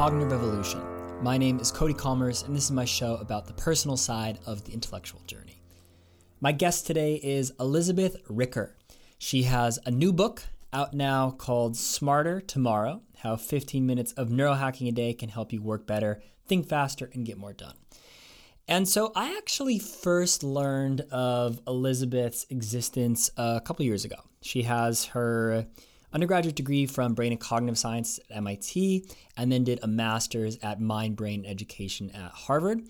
Cognitive Revolution. My name is Cody Kommers, and this is my show about the personal side of the intellectual journey. My guest today is Elizabeth Ricker. She has a new book out now called Smarter Tomorrow How 15 Minutes of Neurohacking a Day Can Help You Work Better, Think Faster, and Get More Done. And so I actually first learned of Elizabeth's existence a couple years ago. She has her undergraduate degree from Brain and Cognitive Science at MIT, and then did a master's at Mind Brain Education at Harvard,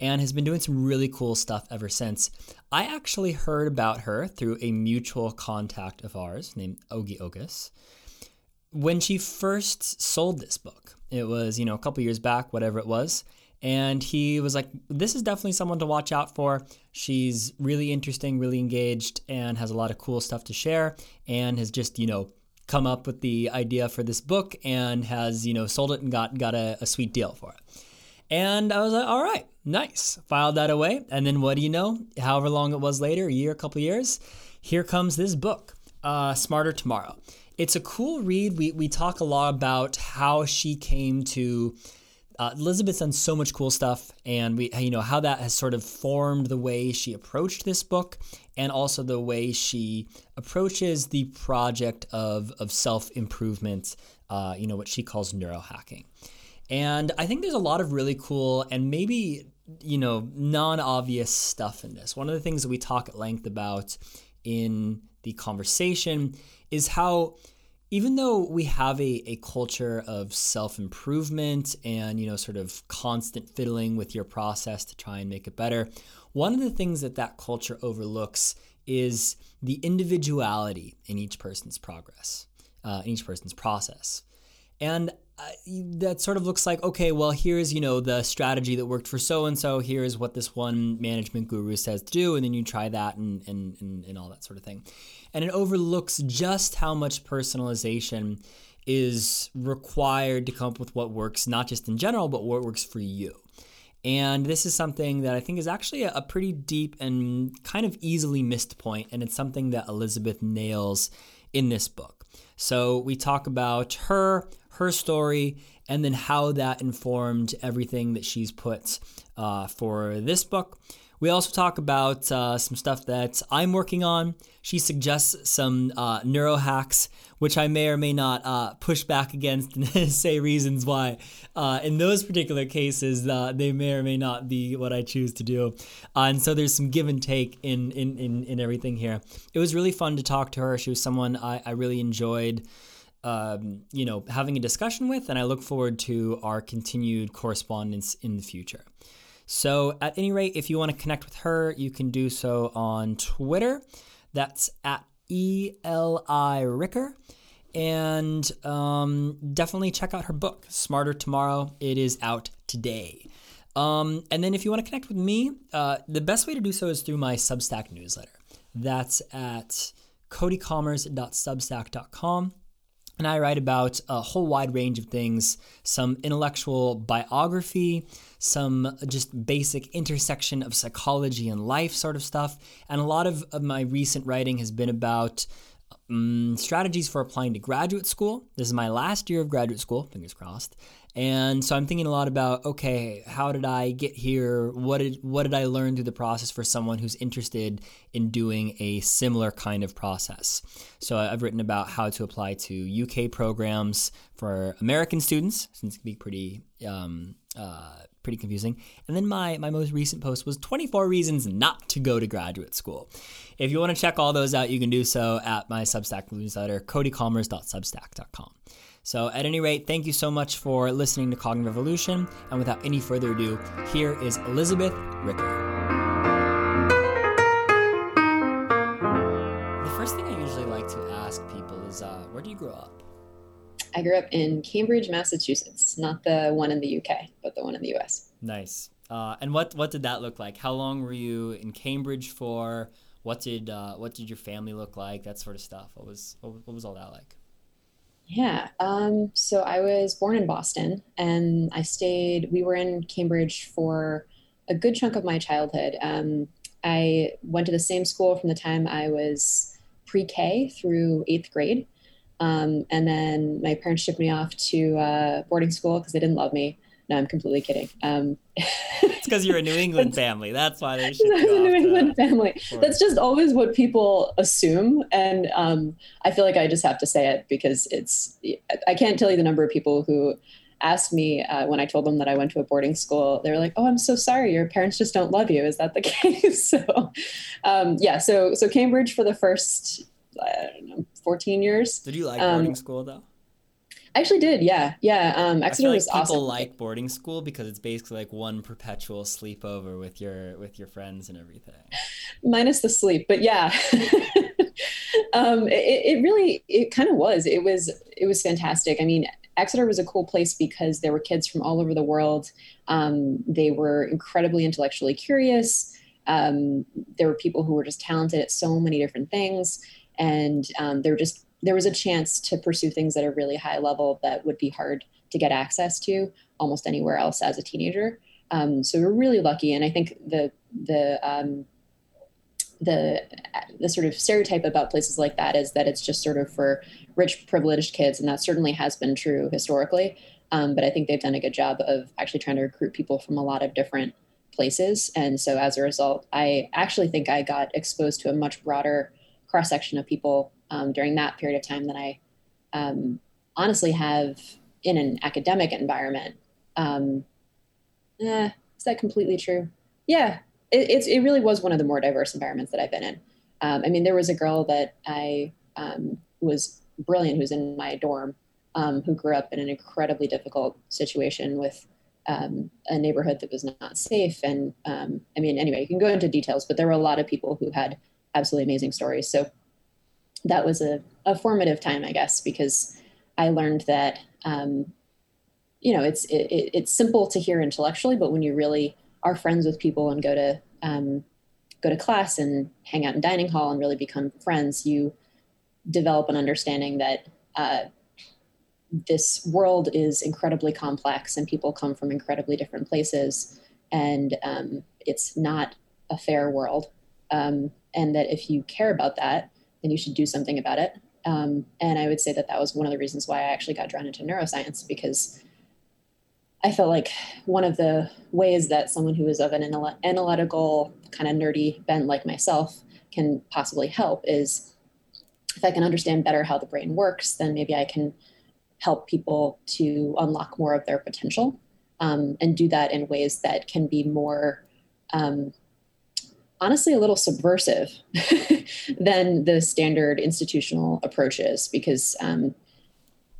and has been doing some really cool stuff ever since. I actually heard about her through a mutual contact of ours named Ogi Ogas. When she first sold this book, it was, you know, a couple years back, whatever it was. And he was like, This is definitely someone to watch out for. She's really interesting, really engaged, and has a lot of cool stuff to share, and has just, you know, come up with the idea for this book and has you know sold it and got got a, a sweet deal for it. And I was like, all right, nice. Filed that away, and then what do you know? However long it was later, a year, a couple years, here comes this book, uh, Smarter Tomorrow. It's a cool read. We we talk a lot about how she came to uh, Elizabeth's done so much cool stuff, and we, you know, how that has sort of formed the way she approached this book, and also the way she approaches the project of of self improvement. Uh, you know, what she calls neurohacking, and I think there's a lot of really cool and maybe you know non obvious stuff in this. One of the things that we talk at length about in the conversation is how even though we have a, a culture of self-improvement and you know sort of constant fiddling with your process to try and make it better one of the things that that culture overlooks is the individuality in each person's progress uh, in each person's process. And uh, that sort of looks like okay well here's you know the strategy that worked for so and so here's what this one management guru says to do and then you try that and, and, and, and all that sort of thing. And it overlooks just how much personalization is required to come up with what works not just in general but what works for you and this is something that I think is actually a, pretty deep and kind of easily missed point, and it's something that Elizabeth nails in this book. So we talk about her, her story, and then how that informed everything that she's put uh, for this book. We also talk about uh, some stuff that I'm working on. She suggests some uh, neuro hacks, which I may or may not uh, push back against and say reasons why. Uh, in those particular cases, uh, they may or may not be what I choose to do. Uh, and so there's some give and take in, in, in, in, everything here. It was really fun to talk to her. She was someone I, I really enjoyed. Um, you know, having a discussion with, and I look forward to our continued correspondence in the future. So, at any rate, if you want to connect with her, you can do so on Twitter. That's at Eli Ricker. And um, definitely check out her book, Smarter Tomorrow. It is out today. Um, and then if you want to connect with me, uh, the best way to do so is through my Substack newsletter. That's at codykommers.substack.com. And I write about a whole wide range of things some intellectual biography, some just basic intersection of psychology and life sort of stuff. And a lot of, of my recent writing has been about um, strategies for applying to graduate school. This is my last year of graduate school, fingers crossed. And so I'm thinking a lot about okay, how did I get here? What did what did I learn through the process for someone who's interested in doing a similar kind of process? So I've written about how to apply to UK programs for American students, since it can be pretty um, uh, pretty confusing. And then my, my most recent post was 24 reasons not to go to graduate school. If you want to check all those out, you can do so at my Substack newsletter, codykommers.substack.com. So, at any rate, thank you so much for listening to Cognitive Revolution. And without any further ado, here is Elizabeth Ricker. The first thing I usually like to ask people is uh, where do you grow up? I grew up in Cambridge, Massachusetts, not the one in the UK, but the one in the US. Nice. Uh, and what what did that look like? How long were you in Cambridge for? What did uh, what did your family look like? That sort of stuff. What was what, was all that like? Yeah. Um, so I was born in Boston, and I stayed. We were in Cambridge for a good chunk of my childhood. Um, I went to the same school from the time I was pre-K through eighth grade. Um, and then my parents shipped me off to uh, boarding school because they didn't love me. No, I'm completely kidding. Um, it's because you're a New England family. That's why you off. New England to, family. That's just always what people assume, and um, I feel like I just have to say it because it's. I can't tell you the number of people who asked me uh, when I told them that I went to a boarding school. They were like, "Oh, I'm so sorry. Your parents just don't love you." Is that the case? so, um, yeah. So, so Cambridge for the first, I don't know, 14 years. Did you like boarding um, school though? I actually did. Yeah, yeah. Um, Exeter like was people awesome. like boarding school because it's basically like one perpetual sleepover with your with your friends and everything. Minus the sleep, but yeah. um, it, it really it kind of was. It was it was fantastic. I mean, Exeter was a cool place because there were kids from all over the world. Um, they were incredibly intellectually curious. Um, there were people who were just talented at so many different things, and um, there were just there was a chance to pursue things at a really high level that would be hard to get access to almost anywhere else as a teenager. Um, so we we're really lucky, and I think the the um, the the sort of stereotype about places like that is that it's just sort of for rich privileged kids. And that certainly has been true historically. Um, but i think they've done a good job of actually trying to recruit people from a lot of different places. And so as a result i actually think i got exposed to a much broader cross section of people um, during that period of time than i um, honestly have in an academic environment um, eh, is that completely true yeah it, it's it really was one of the more diverse environments that I've been in. Um, I mean, there was a girl that I um, was brilliant who's in my dorm um, who grew up in an incredibly difficult situation with um, a neighborhood that was not safe. And um, I mean, anyway, you can go into details, but there were a lot of people who had absolutely amazing stories. So that was a, a formative time, I guess, because I learned that um, you know it's it, it's simple to hear intellectually, but when you really are friends with people and go to um, go to class and hang out in dining hall and really become friends, you develop an understanding that uh, this world is incredibly complex and people come from incredibly different places, and um, it's not a fair world. Um, and that if you care about that, then you should do something about it. Um, and I would say that that was one of the reasons why I actually got drawn into neuroscience because I felt like one of the ways that someone who is of an analytical kind of nerdy bent like myself can possibly help is if I can understand better how the brain works, then maybe I can help people to unlock more of their potential um, and do that in ways that can be more um, honestly a little subversive than the standard institutional approaches because um,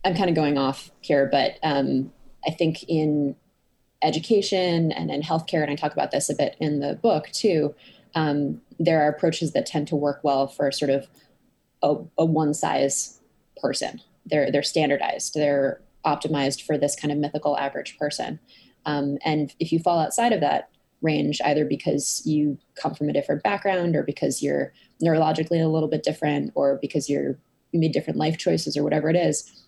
i'm kind of going off here but um, I think in education and in healthcare, and I talk about this a bit in the book too, um, there are approaches that tend to work well for sort of a, a one size person. They're they're standardized. They're optimized for this kind of mythical average person. Um, and if you fall outside of that range, either because you come from a different background or because you're neurologically a little bit different or because you're you made different life choices or whatever it is,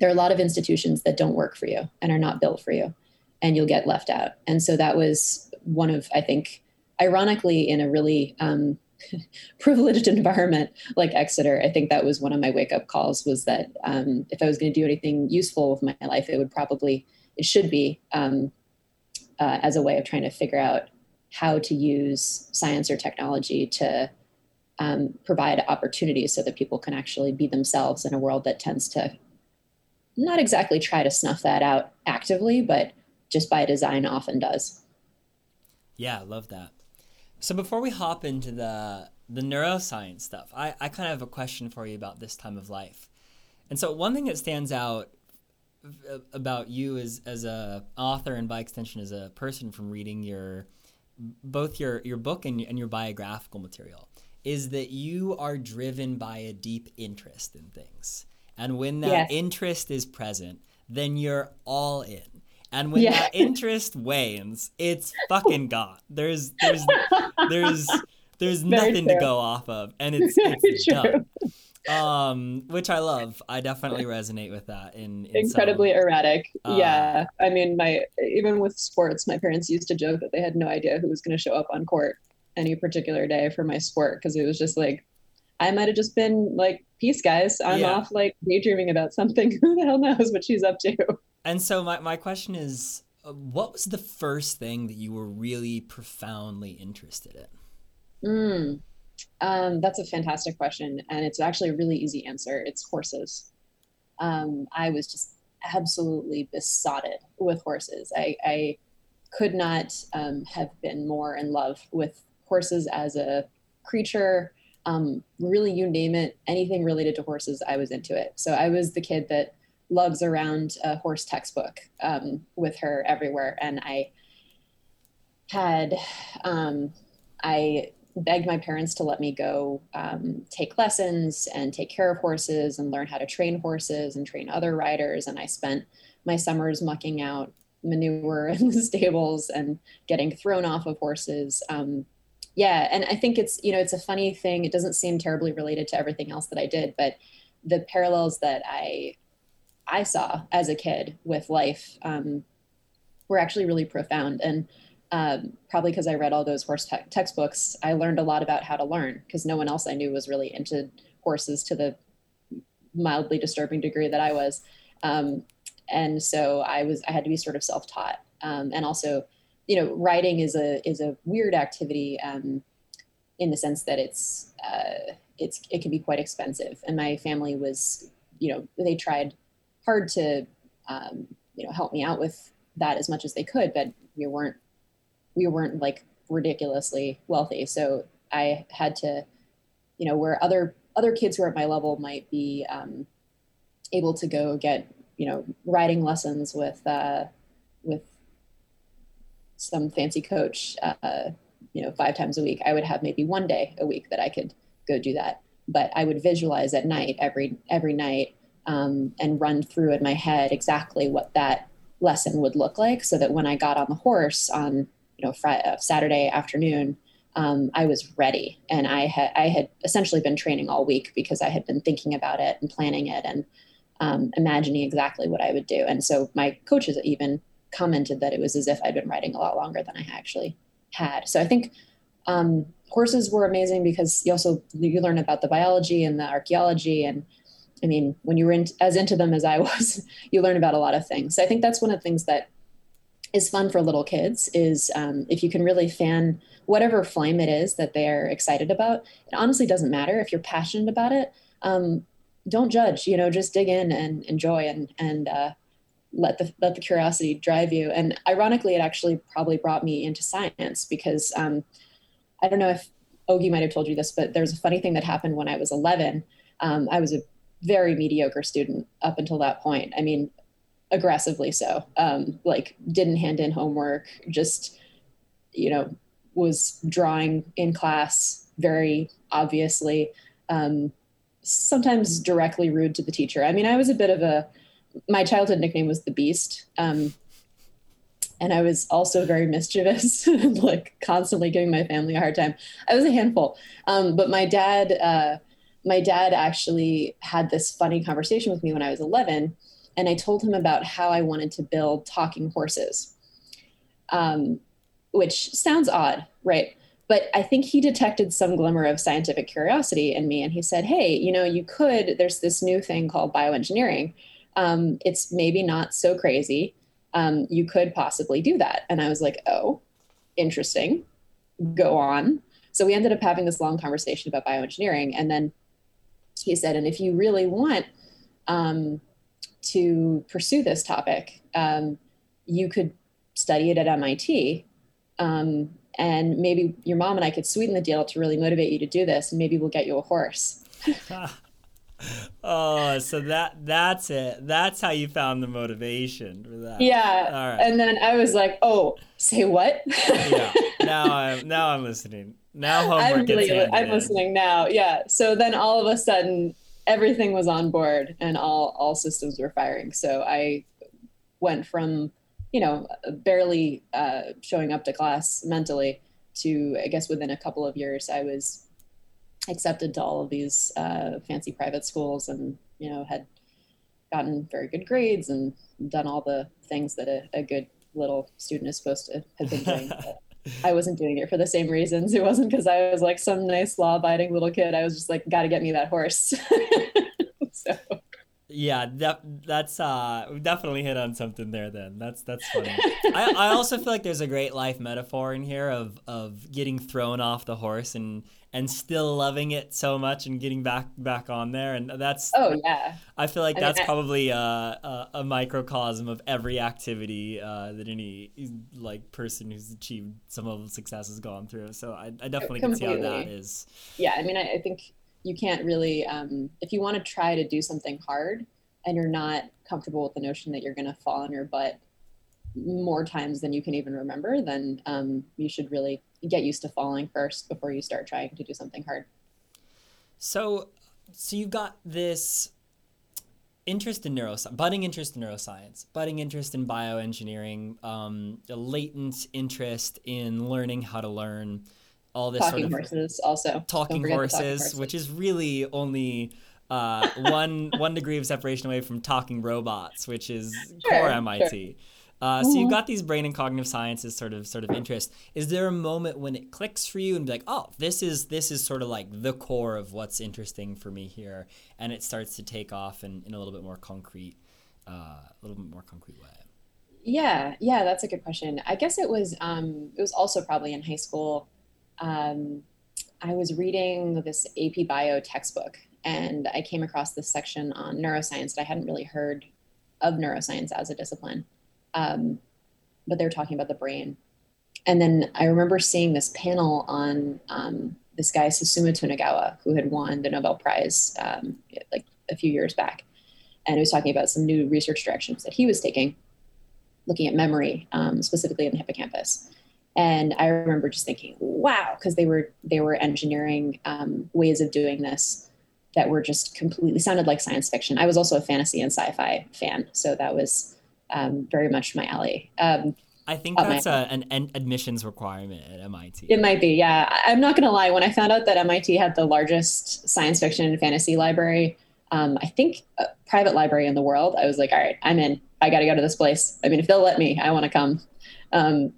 there are a lot of institutions that don't work for you and are not built for you and you'll get left out. And so that was one of i think ironically in a really um, privileged environment like exeter i think that was one of my wake up calls was that um, if i was going to do anything useful with my life it would probably it should be um, uh, as a way of trying to figure out how to use science or technology to um, provide opportunities so that people can actually be themselves in a world that tends to not exactly try to snuff that out actively, but just by design often does. Yeah, love that. So before we hop into the the neuroscience stuff, I, I kind of have a question for you about this time of life. And so one thing that stands out about you as as a author and by extension as a person from reading your both your your book and, and your biographical material is that you are driven by a deep interest in things. And when that yes. interest is present, then you're all in. And when yeah. that interest wanes, it's fucking gone. There's there's there's there's nothing to go off of, and it's it's done. Um, which I love. I definitely resonate with that. In, in incredibly some, erratic. Uh, yeah, I mean, my even with sports, my parents used to joke that they had no idea who was going to show up on court any particular day for my sport because it was just like I might have just been like, peace, guys. I'm yeah. off like daydreaming about something. Who the hell knows what she's up to? And so my, my question is uh, what was the first thing that you were really profoundly interested in? Mm, um, that's a fantastic question. And it's actually a really easy answer it's horses. Um, I was just absolutely besotted with horses. I, I could not um, have been more in love with horses as a creature. Um, really, you name it, anything related to horses, I was into it. So I was the kid that lugs around a horse textbook um, with her everywhere. And I had, um, I begged my parents to let me go um, take lessons and take care of horses and learn how to train horses and train other riders. And I spent my summers mucking out manure in the stables and getting thrown off of horses. Um, yeah, and I think it's you know it's a funny thing. It doesn't seem terribly related to everything else that I did, but the parallels that I I saw as a kid with life um, were actually really profound. And um, probably because I read all those horse te- textbooks, I learned a lot about how to learn because no one else I knew was really into horses to the mildly disturbing degree that I was. Um, and so I was I had to be sort of self-taught. Um, and also, you know, riding is a is a weird activity um, in the sense that it's uh, it's it can be quite expensive. And my family was, you know, they tried hard to um, you know help me out with that as much as they could, but we weren't we weren't like ridiculously wealthy. So I had to, you know, where other other kids who are at my level might be um, able to go get you know riding lessons with uh, with some fancy coach, uh, you know, five times a week. I would have maybe one day a week that I could go do that. But I would visualize at night every every night um, and run through in my head exactly what that lesson would look like so that when I got on the horse on you know Friday, uh, Saturday afternoon um, I was ready. And I had I had essentially been training all week because I had been thinking about it and planning it and um, imagining exactly what I would do. And so my coaches even commented that it was as if I'd been riding a lot longer than I actually had. So I think um, horses were amazing because you also you learn about the biology and the archaeology. And I mean, when you were in, as into them as I was, you learn about a lot of things. So I think that's one of the things that is fun for little kids is um, if you can really fan whatever flame it is that they're excited about. It honestly doesn't matter if you're passionate about it. Um, don't judge. You know, just dig in and enjoy and and uh, let the let the curiosity drive you. And ironically, it actually probably brought me into science because um, I don't know if Ogi might have told you this, but there's a funny thing that happened when I was 11. Um, I was a very mediocre student up until that point. I mean, aggressively so. Um, like, didn't hand in homework, just, you know, was drawing in class very obviously. Um, sometimes directly rude to the teacher. I mean, I was a bit of a, my childhood nickname was the Beast. Um, and I was also very mischievous like constantly giving my family a hard time. I was a handful. Um, but my dad, uh, my dad actually had this funny conversation with me when I was 11, and I told him about how I wanted to build talking horses, um, which sounds odd, right? But I think he detected some glimmer of scientific curiosity in me, and he said, "Hey, you know, you could. There's this new thing called bioengineering. Um, it's maybe not so crazy. Um, you could possibly do that." And I was like, "Oh, interesting. Go on." So we ended up having this long conversation about bioengineering, and then he said, and if you really want um, to pursue this topic, um, you could study it at MIT. Um, and maybe your mom and I could sweeten the deal to really motivate you to do this, and maybe we'll get you a horse. oh, so that that's it. That's how you found the motivation for that. Yeah. All right. And then I was like, "Oh, say what?" yeah. Now I'm now I'm listening. Now homework I'm really, I'm listening now. Yeah. So then all of a sudden everything was on board and all all systems were firing. So I went from you know barely uh, showing up to class mentally to I guess within a couple of years I was accepted to all of these uh, fancy private schools and you know had gotten very good grades and done all the things that a, a good little student is supposed to have been doing. I wasn't doing it for the same reasons. It wasn't because I was like some nice law abiding little kid. I was just like, got to get me that horse. so. Yeah, that, that's uh, we definitely hit on something there. Then that's that's funny. I, I also feel like there's a great life metaphor in here of of getting thrown off the horse and and still loving it so much and getting back back on there. And that's oh yeah. I feel like I that's mean, probably a, a, a, microcosm of every activity uh, that any like person who's achieved some level of success has gone through. So i, I definitely Completely. can see how that is. Yeah i mean i, I think you can't really um, if you want to try to do something hard and you're not comfortable with the notion that you're going to fall on your butt more times than you can even remember then um, you should really get used to falling first before you start trying to do something hard. So, so you've got this interest in neuroscience, budding interest in neuroscience, budding interest in bioengineering, um, a latent interest in learning how to learn, all this talking sort of horses also talking horses, talking horses, which is really only uh, one one degree of separation away from talking robots, which is sure, core MIT. Sure. Uh, so you've got these brain and cognitive sciences sort of sort of interest. Is there a moment when it clicks for you and be like, oh, this is this is sort of like the core of what's interesting for me here, and it starts to take off in, in a little bit more concrete, uh, a little bit more concrete way. Yeah, yeah, that's a good question. I guess it was um, it was also probably in high school. Um, I was reading this AP Bio textbook, and I came across this section on neuroscience that I hadn't really heard of neuroscience as a discipline um, but they're talking about the brain. And then I remember seeing this panel on um, this guy Susumu Tonegawa, who had won the Nobel Prize um, like a few years back, and he was talking about some new research directions that he was taking, looking at memory um, specifically in the hippocampus. And I remember just thinking, wow, because they were they were engineering um, ways of doing this that were just completely sounded like science fiction. I was also a fantasy and sci-fi fan, so that was um, very much my alley. Um, I think that's a, an, an, admissions requirement at MIT. It might be, yeah. I'm not going to lie. When I found out that MIT had the largest science fiction and fantasy library, um, I think a private library in the world, I was like, all right, I'm in. I got to go to this place. I mean, if they'll let me, I want to come. Um,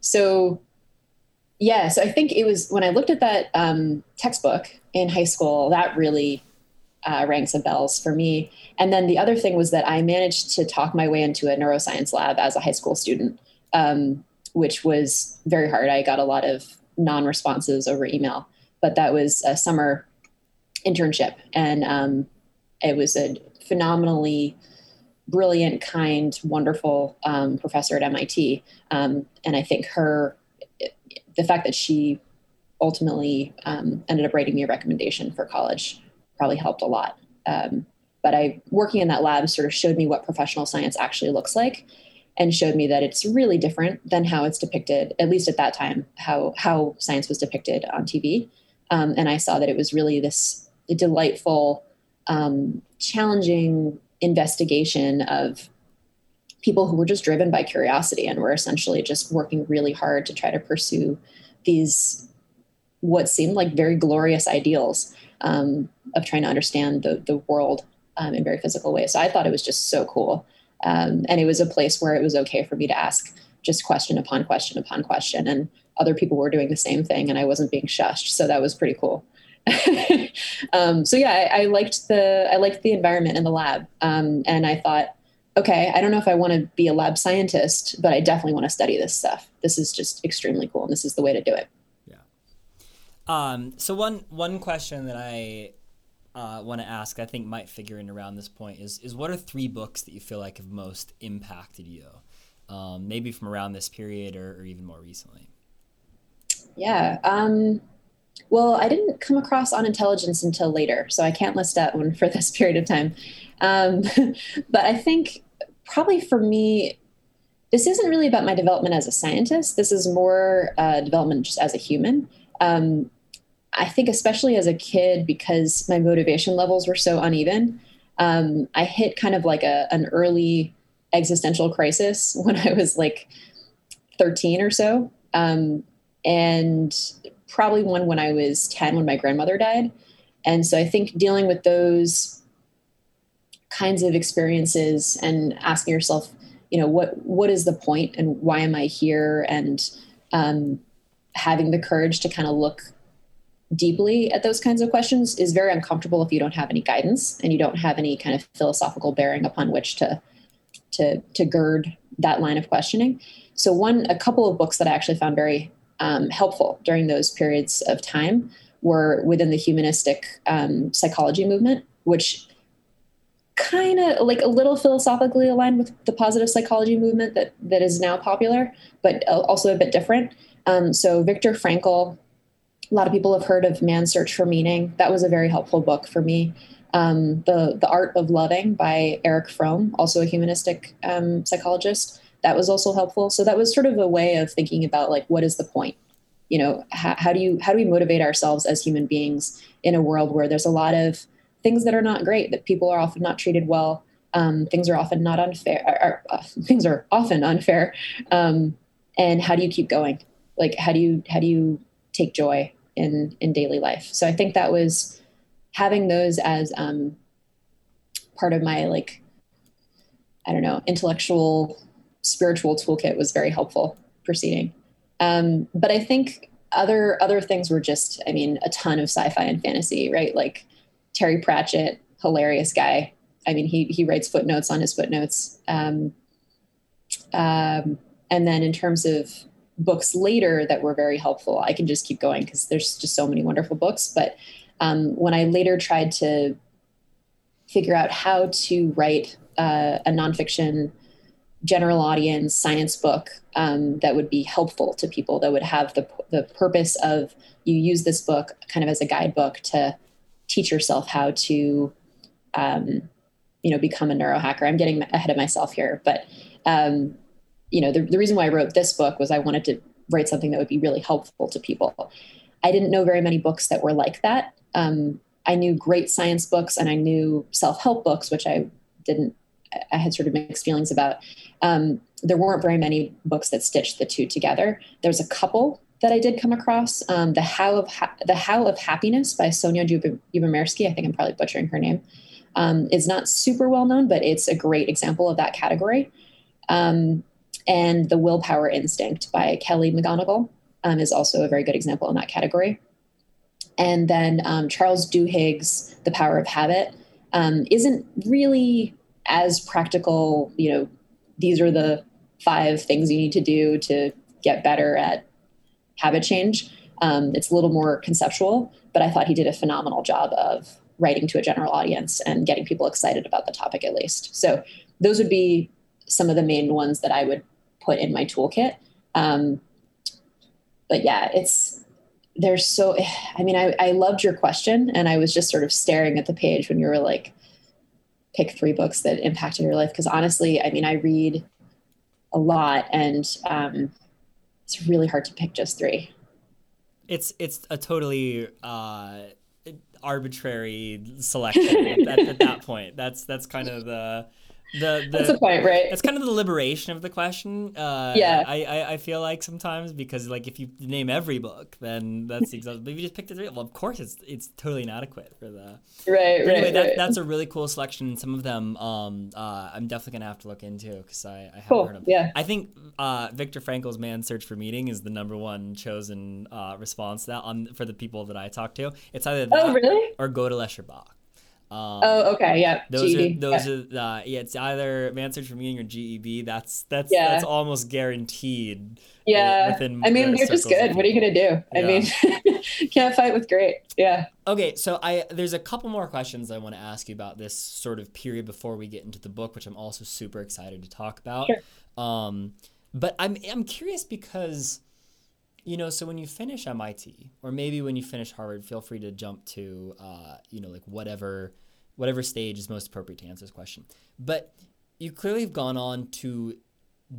so, yeah, so I think it was when I looked at that um, textbook in high school, that really uh, rang some bells for me. And then the other thing was that I managed to talk my way into a neuroscience lab as a high school student, um, which was very hard. I got a lot of non responses over email, but that was a summer internship. And um, it was a phenomenally brilliant, kind, wonderful um, professor at MIT. Um, and I think her, the fact that she ultimately um, ended up writing me a recommendation for college probably helped a lot. Um, but I working in that lab sort of showed me what professional science actually looks like and showed me that it's really different than how it's depicted, at least at that time, how how science was depicted on TV. Um, and I saw that it was really this delightful, um, challenging investigation of people who were just driven by curiosity and were essentially just working really hard to try to pursue these what seemed like very glorious ideals um, of trying to understand the, the world um, in very physical ways. So I thought it was just so cool. Um, and it was a place where it was okay for me to ask just question upon question upon question. And other people were doing the same thing and I wasn't being shushed. So that was pretty cool. um, so yeah, I, I, liked the I liked the environment in the lab, um, and I thought, okay, I don't know if I want to be a lab scientist, but I definitely want to study this stuff. This is just extremely cool, and this is the way to do it. Um, so one one question that I uh, want to ask, I think might figure in around this point is is what are three books that you feel like have most impacted you, um, maybe from around this period or, or even more recently. Yeah. Um, well, I didn't come across on intelligence until later, so I can't list that one for this period of time. Um, but I think probably for me, this isn't really about my development as a scientist. This is more uh, development just as a human. Um, I think especially as a kid, because my motivation levels were so uneven, um, I hit kind of like a, an early existential crisis when I was like 13 or so. Um, and probably one when I was 10 when my grandmother died. And so I think dealing with those kinds of experiences and asking yourself, you know, what what is the point and why am I here? And um, having the courage to kind of look deeply at those kinds of questions is very uncomfortable if you don't have any guidance and you don't have any kind of philosophical bearing upon which to to to gird that line of questioning. So one a couple of books that I actually found very um, helpful during those periods of time were within the humanistic um, psychology movement, which kind of like a little philosophically aligned with the positive psychology movement that that is now popular, but also a bit different. Um, so Viktor Frankl, a lot of people have heard of Man's Search for Meaning. That was a very helpful book for me. Um, the The Art of Loving by Erich Fromm, also a humanistic um, psychologist, that was also helpful. So that was sort of a way of thinking about like what is the point? You know, how, how do you how do we motivate ourselves as human beings in a world where there's a lot of things that are not great, that people are often not treated well, um, things are often not unfair, uh, things are often unfair, um, and how do you keep going? Like how do you how do you take joy in in daily life. So I think that was having those as um, part of my like I don't know intellectual spiritual toolkit was very helpful proceeding. Um, but I think other other things were just I mean a ton of sci-fi and fantasy right like Terry Pratchett hilarious guy I mean he he writes footnotes on his footnotes um, um, and then in terms of books later that were very helpful. I can just keep going because there's just so many wonderful books. But um, when I later tried to figure out how to write uh, a nonfiction general audience science book um, that would be helpful to people, that would have the, the purpose of you use this book kind of as a guidebook to teach yourself how to, um, you know, become a neurohacker. I'm getting ahead of myself here, but um, you know, the, the reason why I wrote this book was I wanted to write something that would be really helpful to people. I didn't know very many books that were like that. Um, I knew great science books and I knew self help books, which I didn't, I had sort of mixed feelings about. Um, there weren't very many books that stitched the two together. There's a couple that I did come across. Um, the How of ha- the How of Happiness by Sonja Lyubomirsky. I think I'm probably butchering her name. Um, is not super well known, but it's a great example of that category. Um, and The Willpower Instinct by Kelly McGonigal um, is also a very good example in that category. And then um, Charles Duhigg's The Power of Habit um, isn't really as practical, you know, these are the five things you need to do to get better at habit change. Um, it's a little more conceptual, but I thought he did a phenomenal job of writing to a general audience and getting people excited about the topic at least. So those would be some of the main ones that I would put in my toolkit. Um, but yeah, it's there's so. I mean, I, I loved your question, and I was just sort of staring at the page when you were like, pick three books that impacted your life. Because honestly, I mean, I read a lot, and um, it's really hard to pick just three. It's it's a totally uh, arbitrary selection at, at, that point. That's that's kind of the the, the that's the point, right? That's kind of the liberation of the question. Uh, yeah, I, I, I feel like sometimes because like if you name every book, then that's exactly. but if you just pick the three, well, of course it's it's totally inadequate for the. Right, anyway, right, that, right. That's a really cool selection. Some of them, um, uh, I'm definitely gonna have to look into because I, I haven't cool. heard of. Yeah, I think uh, Viktor Frankl's Man's Search for Meaning is the number one chosen uh, response that on for the people that I talk to. It's either that oh, really? or Gödel Escher um, oh, okay, yeah. Those GEB. are those yeah. are uh, yeah. It's either Man's Search for Meaning or GEB. That's that's yeah. that's almost guaranteed. Yeah, within I mean, you're just good. What are you gonna do? Yeah. I mean, can't fight with great. Yeah. Okay, so I there's a couple more questions I want to ask you about this sort of period before we get into the book, which I'm also super excited to talk about. Sure. Um, but I'm I'm curious because you know, so when you finish MIT, or maybe when you finish Harvard, feel free to jump to, uh, you know, like whatever, whatever stage is most appropriate to answer this question. But you clearly have gone on to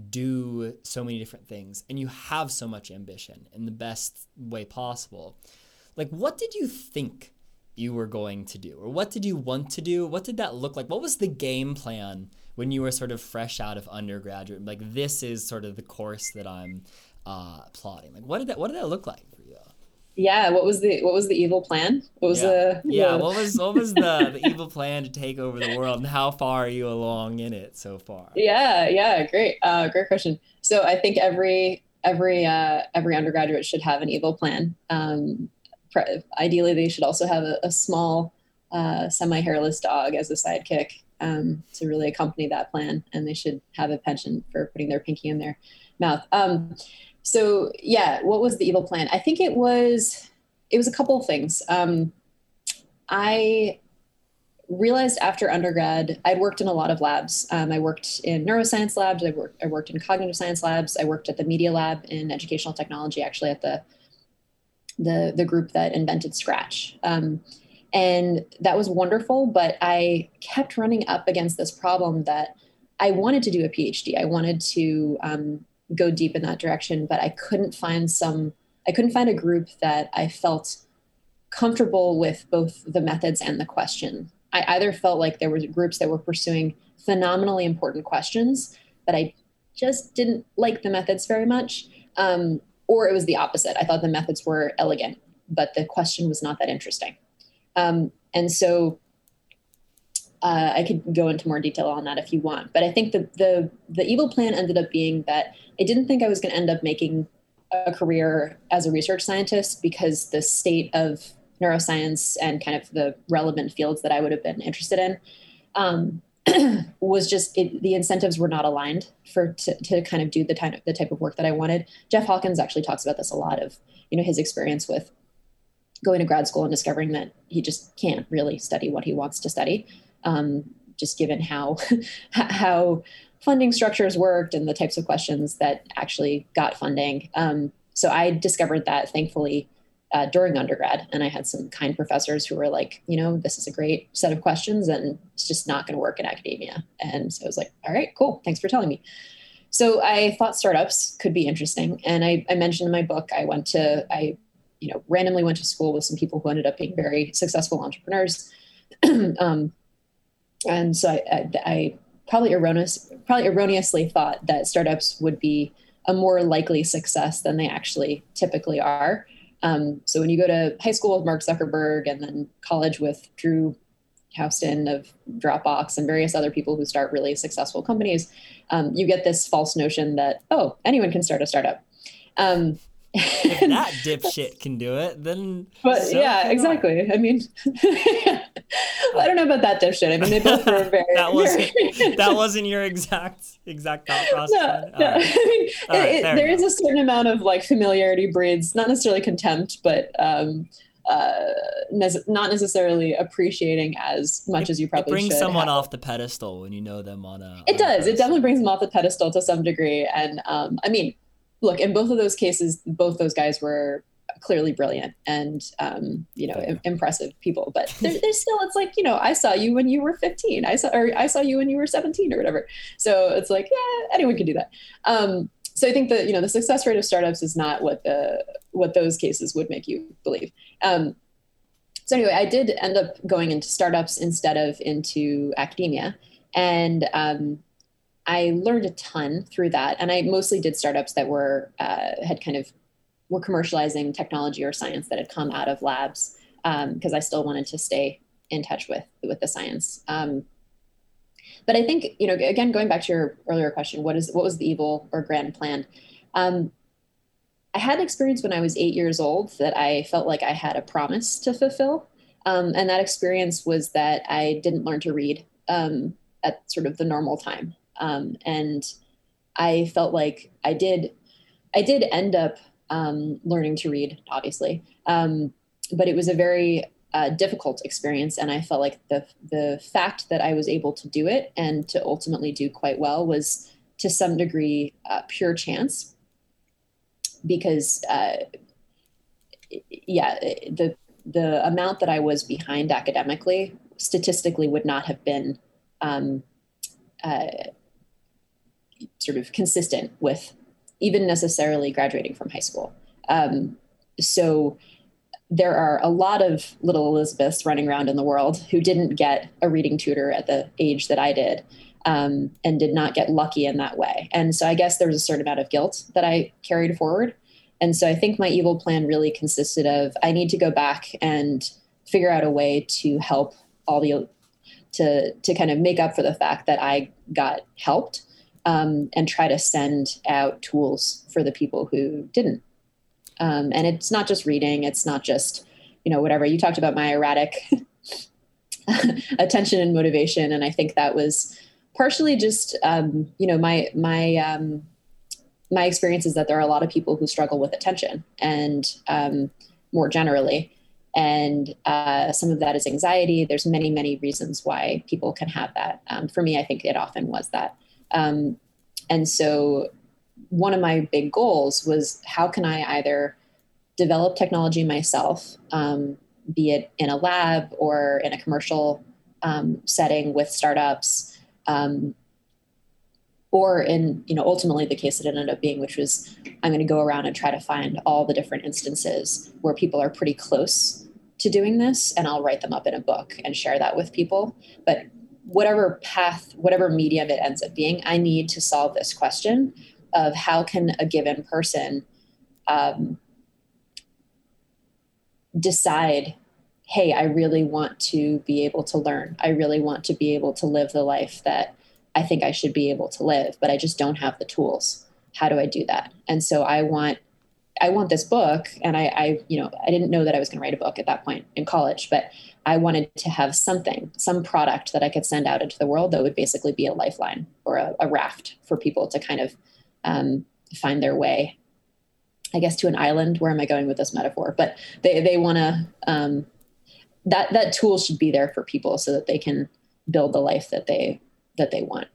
do so many different things, and you have so much ambition in the best way possible. Like, what did you think you were going to do, or what did you want to do? What did that look like? What was the game plan when you were sort of fresh out of undergraduate? Like, this is sort of the course that I'm uh, plotting? Like, what did that what did that look like for you? Yeah, what was the what was the evil plan? What was yeah. the yeah? What was what was the the evil plan to take over the world, and how far are you along in it so far? Yeah, yeah, great, uh, great question. So I think every every uh, every undergraduate should have an evil plan. Um, ideally, they should also have a, a small uh, semi hairless dog as a sidekick um, to really accompany that plan, and they should have a penchant for putting their pinky in their mouth. Um, so yeah, what was the evil plan? I think it was it was a couple of things. Um, I realized after undergrad, I'd worked in a lot of labs. Um, I worked in neuroscience labs. I worked, I worked in cognitive science labs. I worked at the media lab in educational technology, actually at the the the group that invented Scratch. Um, and that was wonderful, but I kept running up against this problem that I wanted to do a PhD. I wanted to um, go deep in that direction, but I couldn't find some. I couldn't find a group that I felt comfortable with both the methods and the question I either felt like there were groups that were pursuing phenomenally important questions, but I just didn't like the methods very much, um, or it was the opposite. I thought the methods were elegant, but the question was not that interesting. Um, and so uh, I could go into more detail on that if you want. But I think the the the evil plan ended up being that I didn't think I was going to end up making a career as a research scientist because the state of neuroscience and kind of the relevant fields that I would have been interested in, um, was just it, the incentives were not aligned for to, to kind of do the type of the type of work that I wanted. Jeff Hawkins actually talks about this a lot of you know his experience with going to grad school and discovering that he just can't really study what he wants to study, um, just given how how funding structures worked and the types of questions that actually got funding. Um, so I discovered that thankfully uh, during undergrad. And I had some kind professors who were like, you know, this is a great set of questions and it's just not going to work in academia. And so I was like, all right, cool. Thanks for telling me. So I thought startups could be interesting. And I, I mentioned in my book, I went to, I, you know, randomly went to school with some people who ended up being very successful entrepreneurs. um, and so I, I, probably erroneous, probably erroneously thought that startups would be a more likely success than they actually typically are. Um, so when you go to high school with Mark Zuckerberg and then college with Drew Houston of Dropbox and various other people who start really successful companies, um, you get this false notion that, oh, anyone can start a startup. Um, if that dipshit can do it, then. But so yeah, exactly. I. I mean, well, I don't know about that dipshit. I mean, they both were very. that wasn't that wasn't your exact exact thought process. No, no. Right. I mean, it, it, there is a certain amount of like familiarity breeds, not necessarily contempt, but. Um, uh, ne- not necessarily appreciating as much it, as you probably it brings should someone have. off the pedestal when you know them on a. It does. A it definitely brings them off the pedestal to some degree, and um, I mean, look, in both of those cases, both those guys were clearly brilliant and um, you know Im- impressive people. But there's still, it's like you know, I saw you when you were 15. I saw, or I saw you when you were 17 or whatever. So it's like, yeah, anyone can do that. Um, so I think that you know the success rate of startups is not what the what those cases would make you believe. Um, so anyway, I did end up going into startups instead of into academia, and um, I learned a ton through that, and I mostly did startups that were uh, had kind of were commercializing technology or science that had come out of labs because um, I still wanted to stay in touch with with the science. Um, but I think you know, again, going back to your earlier question, what is what was the evil or grand plan? Um, I had an experience when I was eight years old that I felt like I had a promise to fulfill, um, and that experience was that I didn't learn to read um, at sort of the normal time. Um, and I felt like I did, I did end up um, learning to read, obviously, um, but it was a very uh, difficult experience, and I felt like the the fact that I was able to do it and to ultimately do quite well was to some degree uh, pure chance, because uh, yeah, the the amount that I was behind academically statistically would not have been um, uh, sort of consistent with even necessarily graduating from high school. Um, so there are a lot of little Elizabeths running around in the world who didn't get a reading tutor at the age that I did um, and did not get lucky in that way. And so I guess there was a certain amount of guilt that I carried forward. And so I think my evil plan really consisted of I need to go back and figure out a way to help all the to to kind of make up for the fact that I got helped um, and try to send out tools for the people who didn't. Um, and it's not just reading, it's not just, you know, whatever. You talked about my erratic attention and motivation. And I think that was partially just, um, you know, my, my, um, my experience is that there are a lot of people who struggle with attention and um, more generally and uh, some of that is anxiety there's many many reasons why people can have that um, for me i think it often was that um, and so one of my big goals was how can i either develop technology myself um, be it in a lab or in a commercial um, setting with startups um, or in you know ultimately the case that it ended up being which was i'm going to go around and try to find all the different instances where people are pretty close to doing this and I'll write them up in a book and share that with people. But whatever path, whatever medium it ends up being, I need to solve this question of how can a given person um, decide, hey, I really want to be able to learn. I really want to be able to live the life that I think I should be able to live, but I just don't have the tools. How do I do that? And so I want I want this book. And I, I, you know, I didn't know that I was going to write a book at that point in college, but I wanted to have something, some product that I could send out into the world that would basically be a lifeline or a, a raft for people to kind of um, find their way. I guess to an island. Where am I going with this metaphor? But they they want to um, that that tool should be there for people so that they can build the life that they that they want.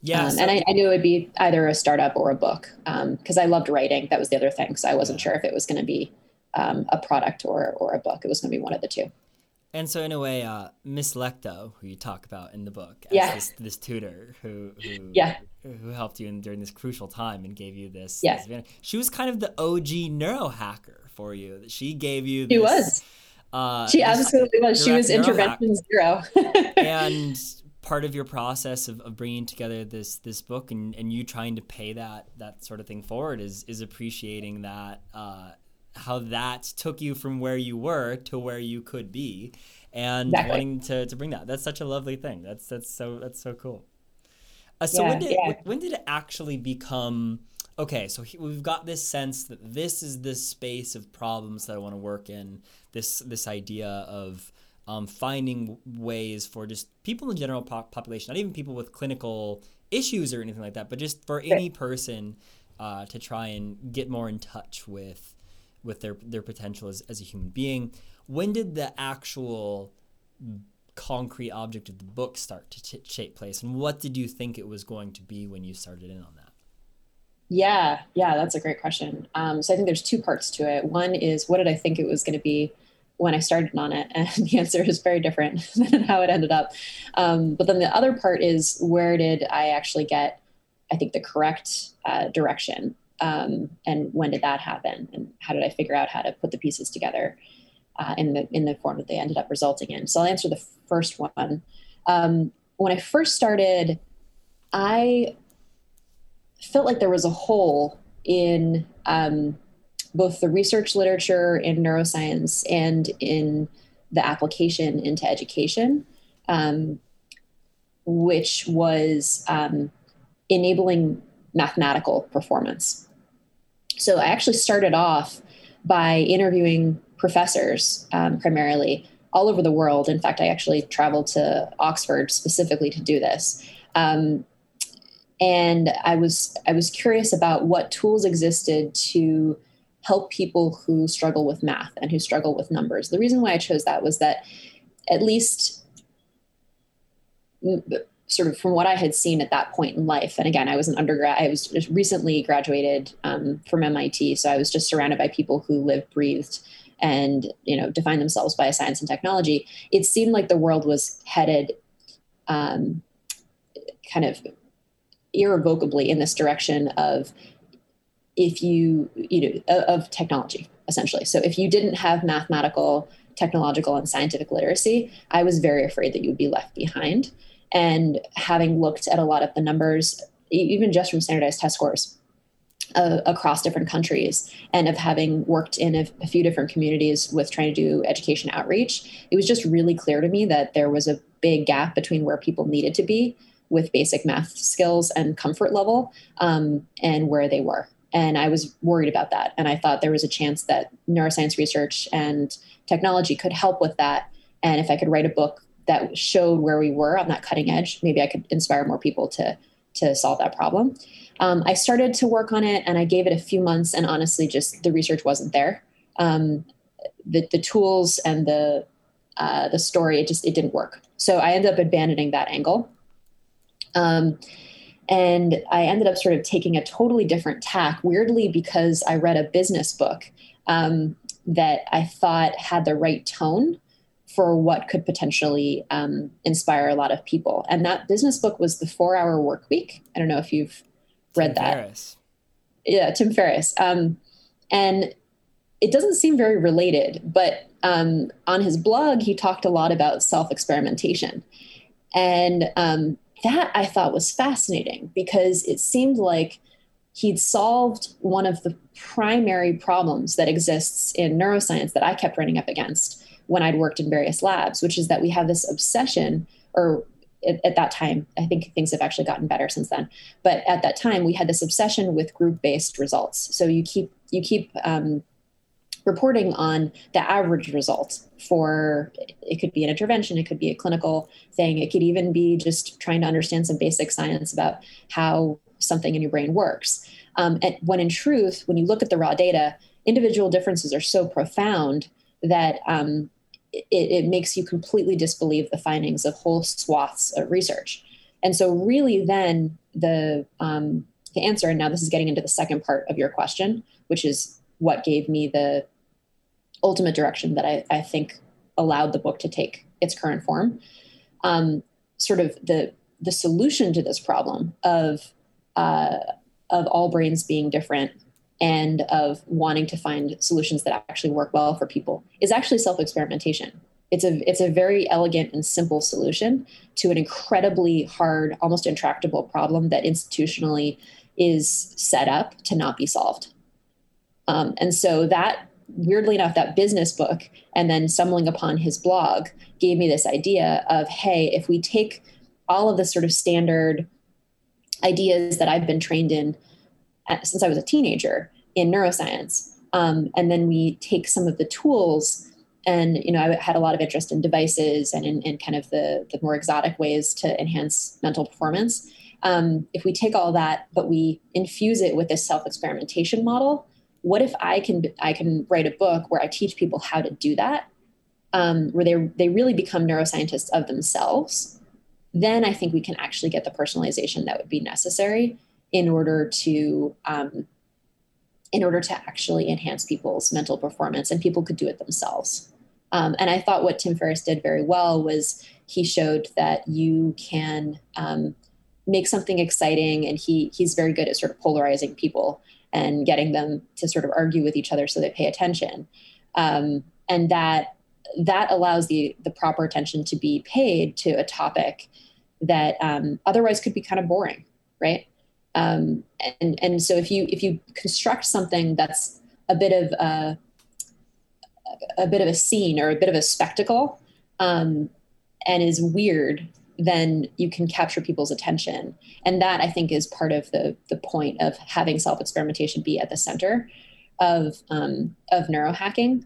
Yeah. Um, so- and I, I, knew it would be either a startup or a book because um, I loved writing. That was the other thing. So I wasn't sure if it was going to be um, a product or, or a book. It was going to be one of the two. And so, in a way, uh, Miss Lecto, who you talk about in the book, yeah. this, this tutor who who, yeah. who helped you in, during this crucial time and gave you this, yeah. This, she was kind of the OG neuro hacker for you. She gave you. This, she was. Uh, she absolutely was. She was intervention zero. and part of your process of, of bringing together this this book and, and you trying to pay that that sort of thing forward is is appreciating that uh, how that took you from where you were to where you could be and exactly. wanting to, to bring that that's such a lovely thing that's that's so that's so cool uh, so yeah, when did yeah. when did it actually become okay so we've got this sense that this is this space of problems that i want to work in this this idea of um, finding ways for just people in the general po- population, not even people with clinical issues or anything like that, but just for any person uh, to try and get more in touch with with their their potential as, as a human being. When did the actual concrete object of the book start to t- take place, and what did you think it was going to be when you started in on that? Yeah, yeah, that's a great question. Um, so I think there's two parts to it. One is what did I think it was going to be when I started on it, and the answer is very different than how it ended up. Um, but then the other part is where did I actually get, I think, the correct uh, direction, um, and when did that happen, and how did I figure out how to put the pieces together uh, in the in the form that they ended up resulting in? So I'll answer the first one. Um, when I first started, I felt like there was a hole in um, both the research literature in neuroscience and in the application into education, um, which was um, enabling mathematical performance. So I actually started off by interviewing professors um, primarily all over the world. In fact, I actually traveled to Oxford specifically to do this. Um, and I was I was curious about what tools existed to help people who struggle with math and who struggle with numbers. The reason why I chose that was that at least sort of from what I had seen at that point in life, and again, I was an undergrad, I was just recently graduated um, from MIT, so I was just surrounded by people who lived, breathed, and you know, defined themselves by science and technology. It seemed like the world was headed um, kind of irrevocably in this direction of if you you know of technology essentially so if you didn't have mathematical technological and scientific literacy i was very afraid that you would be left behind and having looked at a lot of the numbers even just from standardized test scores uh, across different countries and of having worked in a, a, few different communities with trying to do education outreach it was just really clear to me that there was a big gap between where people needed to be with basic math skills and comfort level um, and where they were. And I was worried about that. And I thought there was a chance that neuroscience research and technology could help with that. And if I could write a book that showed where we were on that cutting edge, maybe I could inspire more people to, to solve that problem. Um, I started to work on it and I gave it a few months, and honestly, just the research wasn't there. Um, the, the tools and the uh, the story, it just it didn't work. So I ended up abandoning that angle. Um, and I ended up sort of taking a totally different tack, weirdly, because I read a business book um, that I thought had the right tone for what could potentially um, inspire a lot of people. And that business book was The Four Hour Work Week. I don't know if you've read Tim that. Ferriss. Yeah, Tim Ferriss. Um, and it doesn't seem very related, but um, on his blog, he talked a lot about self experimentation. And um, that I thought was fascinating because it seemed like he'd solved one of the primary problems that exists in neuroscience that I kept running up against when I'd worked in various labs, which is that we have this obsession, or at, at that time, I think things have actually gotten better since then. But at that time, we had this obsession with group-based results. So you keep you keep um, reporting on the average results for it could be an intervention it could be a clinical thing it could even be just trying to understand some basic science about how something in your brain works. Um, and when in truth when you look at the raw data individual differences are so profound that um, it, it makes you completely disbelieve the findings of whole swaths of research. And so really then the um, the answer and now this is getting into the second part of your question which is what gave me the ultimate direction that I, I think allowed the book to take its current form. Um, sort of the the solution to this problem of uh, of all brains being different and of wanting to find solutions that actually work well for people is actually self experimentation. It's a it's a very elegant and simple solution to an incredibly hard, almost intractable problem that institutionally is set up to not be solved. Um, and so that weirdly enough, that business book and then stumbling upon his blog gave me this idea of hey, if we take all of the sort of standard ideas that I've been trained in at, since I was a teenager in neuroscience, um, and then we take some of the tools. And you know, I had a lot of interest in devices and in, in kind of the, the more exotic ways to enhance mental performance. Um, if we take all that, but we infuse it with this self experimentation model, what if I can I can write a book where I teach people how to do that, um, where they they really become neuroscientists of themselves? Then I think we can actually get the personalization that would be necessary in order to um, in order to actually enhance people's mental performance, and people could do it themselves. Um, and I thought what Tim Ferriss did very well was he showed that you can um, make something exciting, and he he's very good at sort of polarizing people and getting them to sort of argue with each other so they pay attention. Um, and that that allows the the proper attention to be paid to a topic that um, otherwise could be kind of boring, right? Um, and and so if you if you construct something that's a bit of a a bit of a scene or a bit of a spectacle um, and is weird then you can capture people's attention. And that I think is part of the the point of having self experimentation be at the center of um, of neurohacking.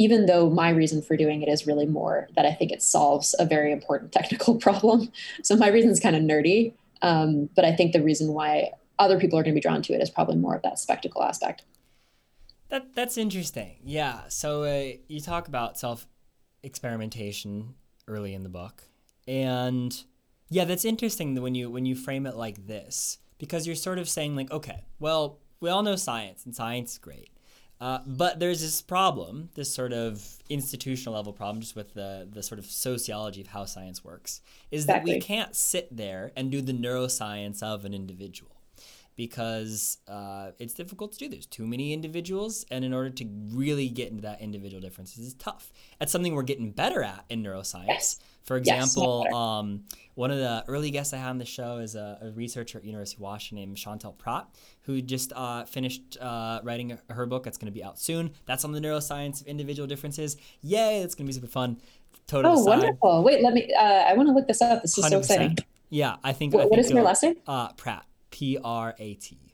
Even though my reason for doing it is really more that I think it solves a very important technical problem. So my reason is kind of nerdy, um, but I think the reason why other people are going to be drawn to it is probably more of that spectacle aspect. That that's interesting. Yeah. So uh, you talk about self experimentation early in the book, and yeah, that's interesting when you when you frame it like this because you're sort of saying like, okay, well, we all know science and science is great. Uh, but there's this problem, this sort of institutional level problem, just with the the sort of sociology of how science works, is exactly. that we can't sit there and do the neuroscience of an individual because uh, it's difficult to do. There's too many individuals, and in order to really get into that individual differences, is tough. That's something we're getting better at in neuroscience. Yes. For example, yes, um, one of the early guests I had on the show is a, a researcher at University of Washington named Chantal Prat, who just uh, finished uh, writing her book. That's going to be out soon. That's on the neuroscience of individual differences. Yay! It's going to be super fun. Total. Oh, aside. wonderful! Wait, let me. Uh, I want to look this up. This is 100%. so exciting. Yeah, I think. What, I think what is your last name? Uh, Prat. P R A T.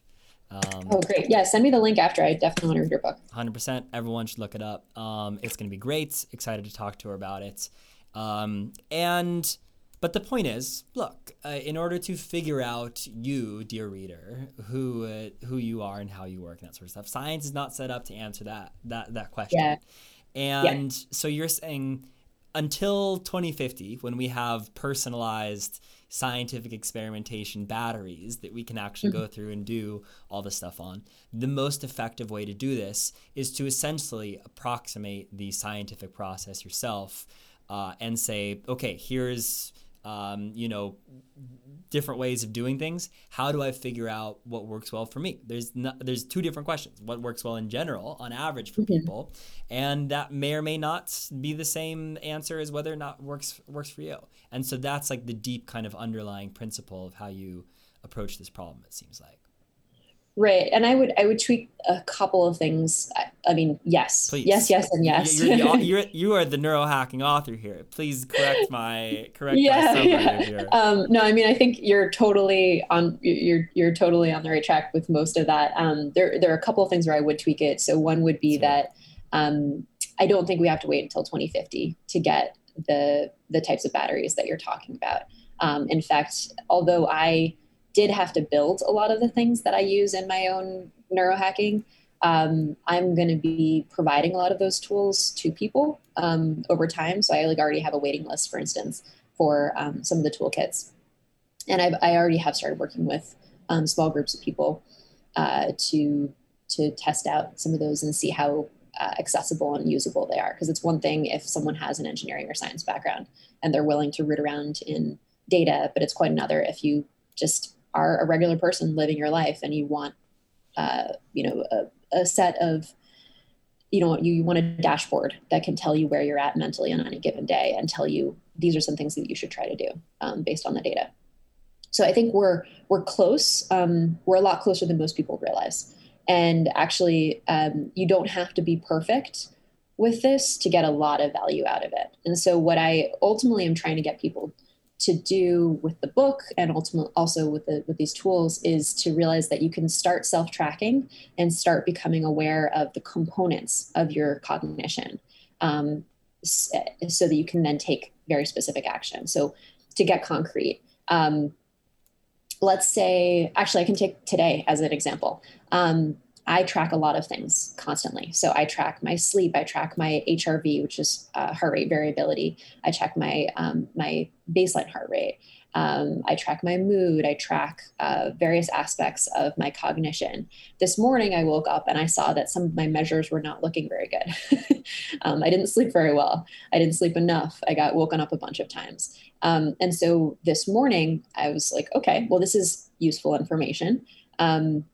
Um, oh, great. Yeah, send me the link after. I definitely want to read your book. 100%. Everyone should look it up. Um, it's going to be great. Excited to talk to her about it. Um, and, but the point is look, uh, in order to figure out you, dear reader, who, uh, who you are and how you work and that sort of stuff, science is not set up to answer that, that, that question. Yeah. And yeah. so you're saying until 2050, when we have personalized scientific experimentation batteries that we can actually mm-hmm. go through and do all this stuff on. The most effective way to do this is to essentially approximate the scientific process yourself uh, and say, okay, here's um, you know, different ways of doing things. How do I figure out what works well for me? There's no, there's two different questions. What works well in general, on average, for mm-hmm. people, and that may or may not be the same answer as whether or not works works for you. And so that's like the deep kind of underlying principle of how you approach this problem. It seems like. Right, and I would I would tweak a couple of things. I, I mean, yes, Please. yes, yes, and yes. You're, the, you're, you are the neurohacking author here. Please correct my correct yeah, my yeah. Here. Um, no, I mean I think you're totally on you're you're totally on the right track with most of that. Um, there there are a couple of things where I would tweak it. So one would be that um, I don't think we have to wait until 2050 to get the the types of batteries that you're talking about. Um, in fact, although I did have to build a lot of the things that I use in my own neurohacking. Um, I'm going to be providing a lot of those tools to people um, over time. So I like already have a waiting list, for instance, for um, some of the toolkits, and I've, I already have started working with um, small groups of people uh, to to test out some of those and see how uh, accessible and usable they are. Because it's one thing if someone has an engineering or science background and they're willing to root around in data, but it's quite another if you just are a regular person living your life and you want uh, you know a, a, set of you know you, you want a dashboard that can tell you where you're at mentally on any given day and tell you these are some things that you should try to do um, based on the data. So i think we're we're close um, we're a lot closer than most people realize. And actually um, you don't have to be perfect with this to get a lot of value out of it. And so what i ultimately am trying to get people to do with the book and ultimately also with the with these tools is to realize that you can start self-tracking and start becoming aware of the components of your cognition um, so that you can then take very specific action. So to get concrete um, let's say actually i can take today as an example. Um, I track a lot of things constantly. So I track my sleep, I track my HRV, which is uh, heart rate variability. I check my um, my baseline heart rate. Um, I track my mood. I track uh, various aspects of my cognition. This morning, I woke up and I saw that some of my measures were not looking very good. um, I didn't sleep very well. I didn't sleep enough. I got woken up a bunch of times. Um, and so this morning, I was like, okay, well, this is useful information. Um,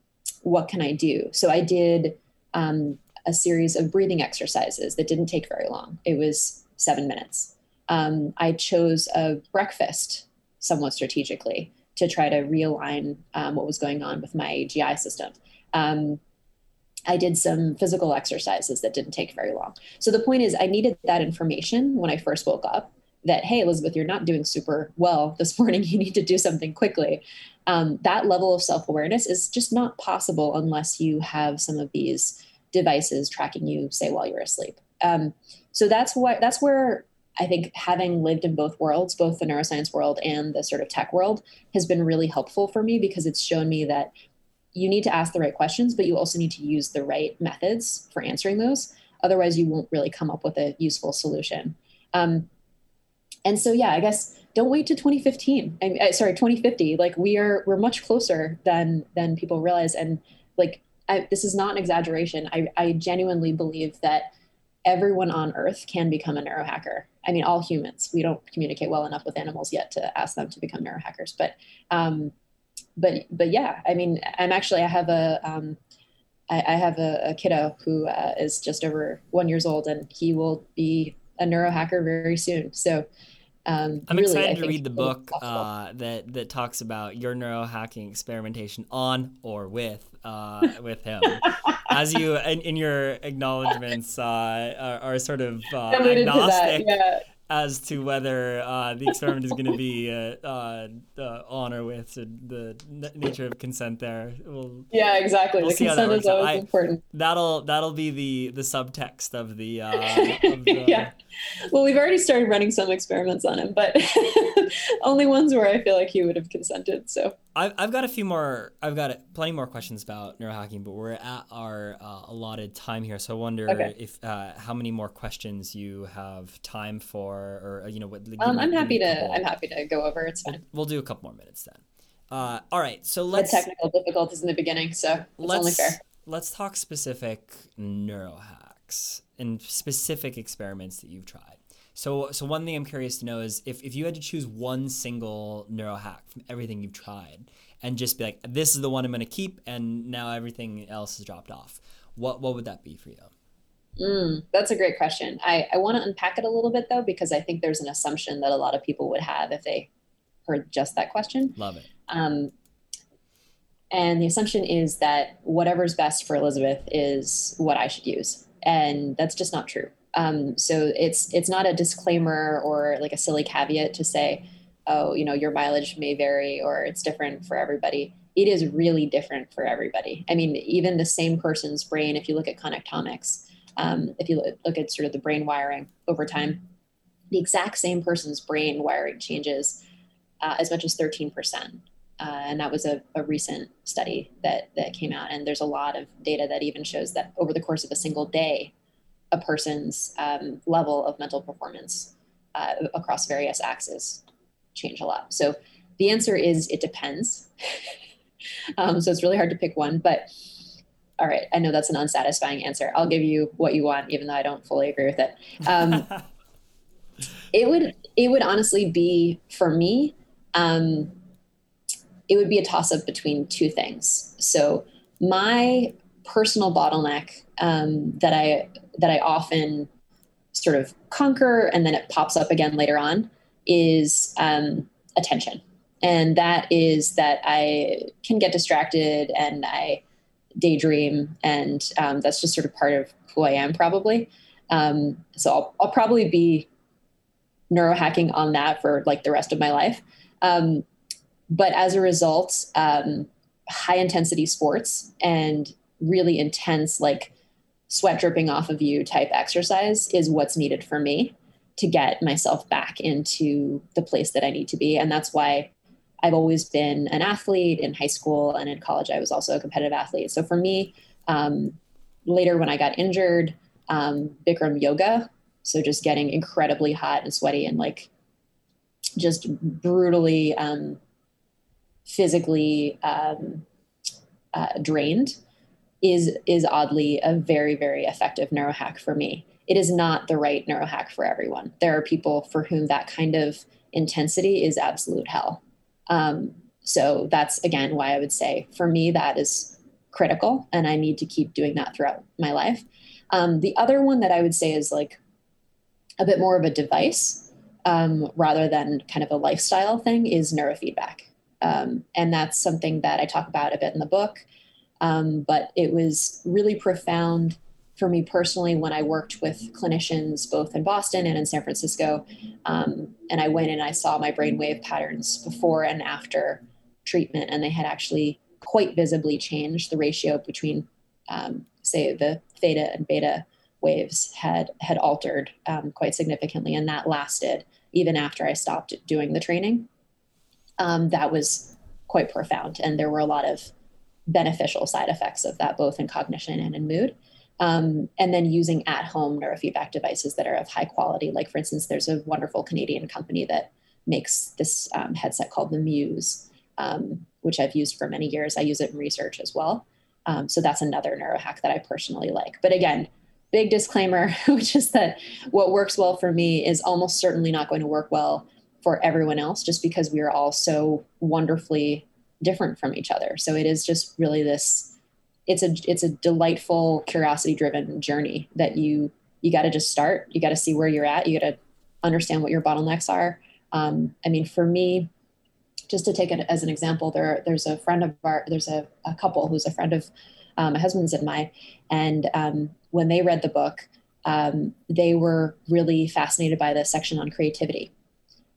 what can I do? So I did um, a series of breathing exercises that didn't take very long. It was seven minutes. Um, I chose a breakfast somewhat strategically to try to realign um, what was going on with my GI system. Um, I did some physical exercises that didn't take very long. So the point is, I needed that information when I first woke up that, hey, Elizabeth, you're not doing super well this morning. You need to do something quickly um, that level of self awareness is just not possible unless you have some of these devices tracking you, say, while you're asleep. Um, so that's what that's where I think having lived in both worlds, both the neuroscience world and the sort of tech world, has been really helpful for me because it's shown me that you need to ask the right questions, but you also need to use the right methods for answering those. Otherwise, you won't really come up with a useful solution. Um, and so, yeah, I guess don't wait to 2015 I mean, uh, sorry 2050 like we are we're much closer than than people realize. And like I, this is not an exaggeration. I, I genuinely believe that everyone on earth can become a neurohacker. I mean all humans. We don't communicate well enough with animals yet to ask them to become neurohackers. But um but but yeah i mean i'm actually i have a um I, I have a, a kiddo who uh, is just over one years old and he will be a neurohacker very soon. So um, I'm really, excited to read the book uh, that that talks about your neurohacking experimentation on or with uh, with him. As you in, in your acknowledgments uh, are, are, sort of uh, agnostic. Yeah. As to whether uh, the experiment is going to be uh, uh, uh, on or with the n- nature of consent. There, we'll, yeah, exactly. We'll the consent is always I, important. That'll that'll be the the subtext of the, uh, of the. yeah. Well, we've already started running some experiments on him, but only ones where I feel like he would have consented. So I've, I've got a few more. I've got plenty more questions about neurohacking, but we're at our uh, allotted time here. So I wonder okay. if uh, how many more questions you have time for, or you know what. Um, I'm happy to. I'm happy to go over. It's fine. We'll, we'll do a couple more minutes then. Uh, all right. So let's. The technical difficulties in the beginning, so fair. Let's talk specific neurohacks and specific experiments that you've tried. So, so one thing I'm curious to know is if, if you had to choose one single neuro hack from everything you've tried and just be like, this is the one I'm going to keep, and now everything else has dropped off, what, what would that be for you? Mm, that's a great question. I, I want to unpack it a little bit though, because I think there's an assumption that a lot of people would have if they heard just that question. Love it. Um, and the assumption is that whatever's best for Elizabeth is what I should use. And that's just not true. Um, so it's it's not a disclaimer or like a silly caveat to say, oh, you know, your mileage may vary or it's different for everybody. It is really different for everybody. I mean, even the same person's brain, if you look at connectomics, um, if you look at sort of the brain wiring over time, the exact same person's brain wiring changes uh, as much as 13%. Uh, and that was a, a, recent study that, that came out. And there's a lot of data that even shows that over the course of a single day, a person's um, level of mental performance uh, across various axes change a lot. So the answer is it depends. um, so it's really hard to pick one, but all right, I know that's an unsatisfying answer. I'll give you what you want, even though I don't fully agree with it. Um, it would it would honestly be for me. Um, it would be a toss up between two things. So my personal bottleneck um, that I that I often sort of conquer and then it pops up again later on is um, attention. And that is that I can get distracted and I daydream, and um, that's just sort of part of who I am, probably. Um, so I'll, I'll, probably be neurohacking on that for like the rest of my life. Um, but as a result, um, high intensity sports and really intense, like sweat dripping off of you type exercise is what's needed for me to get myself back into the place that I need to be. And that's why I've always been an athlete in high school and in college. I was also a competitive athlete. So for me, um, later when I got injured, um, Bikram yoga, so just getting incredibly hot and sweaty and like just brutally um, physically um, uh, drained is is oddly a very very effective neurohack for me. It is not the right neurohack for everyone. There are people for whom that kind of intensity is absolute hell. Um, so that's again why I would say for me that is critical, and I need to keep doing that throughout my life. Um, the other one that I would say is like a bit more of a device um, rather than kind of a lifestyle thing is neurofeedback. Um, and that's something that I talk about a bit in the book. Um, but it was really profound for me personally when I worked with clinicians both in Boston and in San Francisco. Um, and I went and I saw my brainwave patterns before and after treatment, and they had actually quite visibly changed. The ratio between, um, say, the theta and beta waves had had altered um, quite significantly, and that lasted even after I stopped doing the training. Um, that was quite profound, and there were a lot of beneficial side effects of that, both in cognition and in mood. Um, and then using at home neurofeedback devices that are of high quality. Like, for instance, there's a wonderful Canadian company that makes this um, headset called the Muse, um, which I've used for many years. I use it in research as well. Um, so that's another neurohack that I personally like. But again, big disclaimer, which is that what works well for me is almost certainly not going to work well for everyone else just because we are all so wonderfully different from each other. So it is just really this it's a it's a delightful curiosity driven journey that you you got to just start. You got to see where you're at. You got to understand what your bottlenecks are. Um, I mean, for me, just to take it as an example, there there's a friend of our there's a, a couple who's a friend of um, my husband's and mine, and um, when they read the book, um, they were really fascinated by the section on creativity.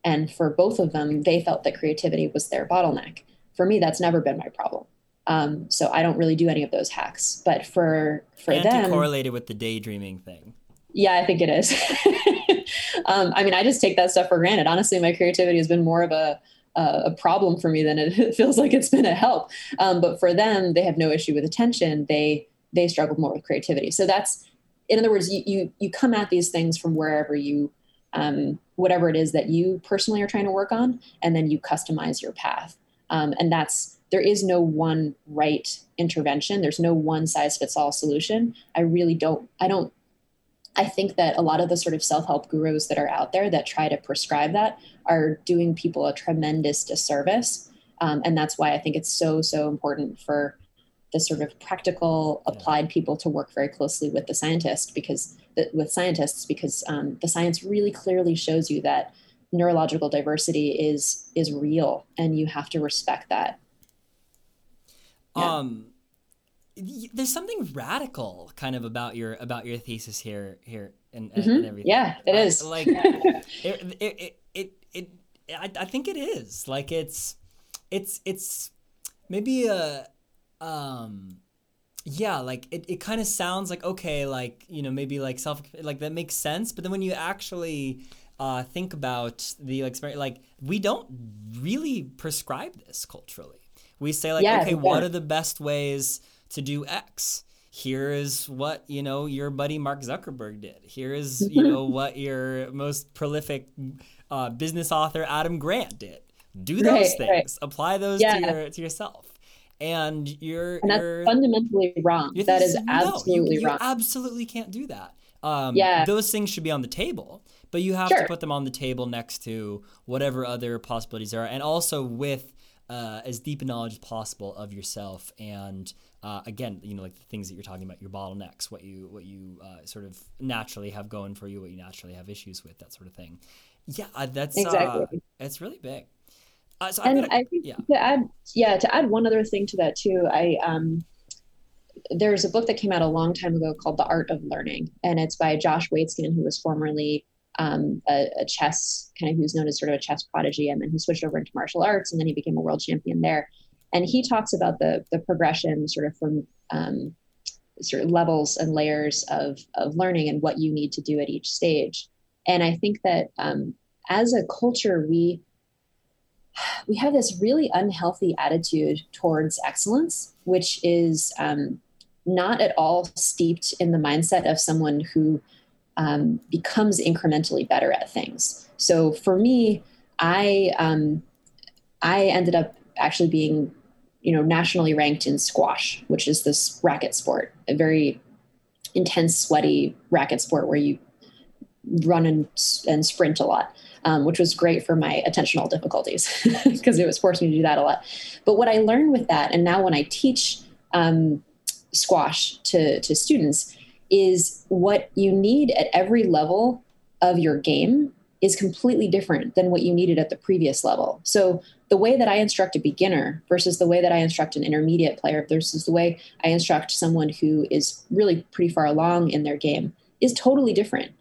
And for both of them, they felt that creativity was their bottleneck. For me, that's never been my problem. Um, so I don't really do any of those hacks. But for for them, correlated with the daydreaming thing. Yeah, I think it is. um, I mean, I just take that stuff for granted. Honestly, my creativity has been more of a a problem for me than it feels like it's been a help. Um, but for them, they have no issue with attention. They they struggle more with creativity. So that's, in other words, you you you come at these things from wherever you, um, whatever it is that you personally are trying to work on, and then you customize your path. Um, and that's there is no one right intervention. There's no one size fits all solution. I really don't. I don't I think that a lot of the sort of self help gurus that are out there that try to prescribe that are doing people a tremendous disservice. Um, and that's why I think it's so, so important for the sort of practical applied people to work very closely with the scientist because the, with scientists because um, the science really clearly shows you that neurological diversity is is real and you have to respect that yeah. um there's something radical kind of about your about your thesis here here and, mm-hmm. and everything. Yeah, it is. like it, it, it, it, it, I, I think it is. Like it's it's it's maybe a um yeah like it, it kind of sounds like okay like you know maybe like self like that makes sense but then when you actually uh, think about the experience like we don't really prescribe this culturally we say like yeah, okay yeah. what are the best ways to do X. Here is what you know your buddy Mark Zuckerberg did. Here is you know what your most prolific uh, business author Adam Grant did. Do those right, things. Right. Apply those yeah. to your to yourself. And you're and that's you're, fundamentally wrong. That is absolutely no, you, wrong. You absolutely can't do that. Um, yeah. Those things should be on the table, but you have sure. to put them on the table next to whatever other possibilities there are, and also with uh, as deep a knowledge as possible of yourself and uh, again, you know, like the things that you're talking about, your bottlenecks, what you what you uh, sort of naturally have going for you, what you naturally have issues with, that sort of thing. Yeah, uh, that's uh, exactly. it's really big. Uh, so and gonna, I think yeah. to add, yeah, to add one other thing to that too, I um, there's a book that came out a long time ago called The Art of Learning, and it's by Josh Waitzkin, who was formerly um, a, a, chess kind of who's known as sort of a chess prodigy, and then he switched over into martial arts, and then he became a world champion there and he talks about the the progression sort of from um, sort of levels and layers of of learning and what you need to do at each stage. And I think that um, as a culture, we we have this really unhealthy attitude towards excellence, which is um, not at all steeped in the mindset of someone who um, becomes incrementally better at things. So for me, I um, I ended up actually being you know, nationally ranked in squash, which is this racket sport, a very intense, sweaty racket sport where you run and, and sprint a lot, um, which was great for my attentional difficulties because it was forcing me to do that a lot. But what I learned with that, and now when I teach um, squash to, to students, is what you need at every level of your game is completely different than what you needed at the previous level. So the way that I instruct a beginner versus the way that I instruct an intermediate player versus the way I instruct someone who is really pretty far along in their game is totally different.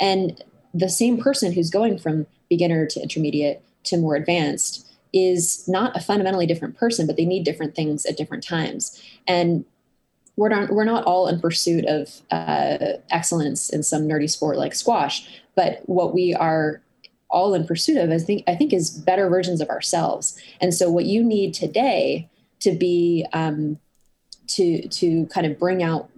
And the same person who's going from beginner to intermediate to more advanced is not a fundamentally different person, but they need different things at different times. And we're not, we're not all in pursuit of uh, excellence in some nerdy sport like squash, but what we are all in pursuit of, I think, I think is better versions of ourselves. And so, what you need today to be um, to to kind of bring out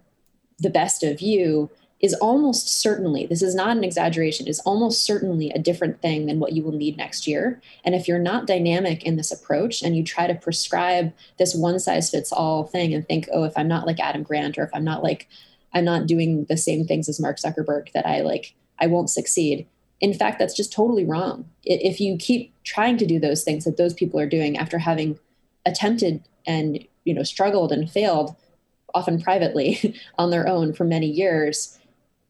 the best of you is almost certainly this is not an exaggeration is almost certainly a different thing than what you will need next year and if you're not dynamic in this approach and you try to prescribe this one size fits all thing and think oh if i'm not like adam grant or if i'm not like i'm not doing the same things as mark zuckerberg that i like i won't succeed in fact, that's just totally wrong. If you keep trying to do those things that those people are doing after having attempted and you know struggled and failed, often privately on their own for many years,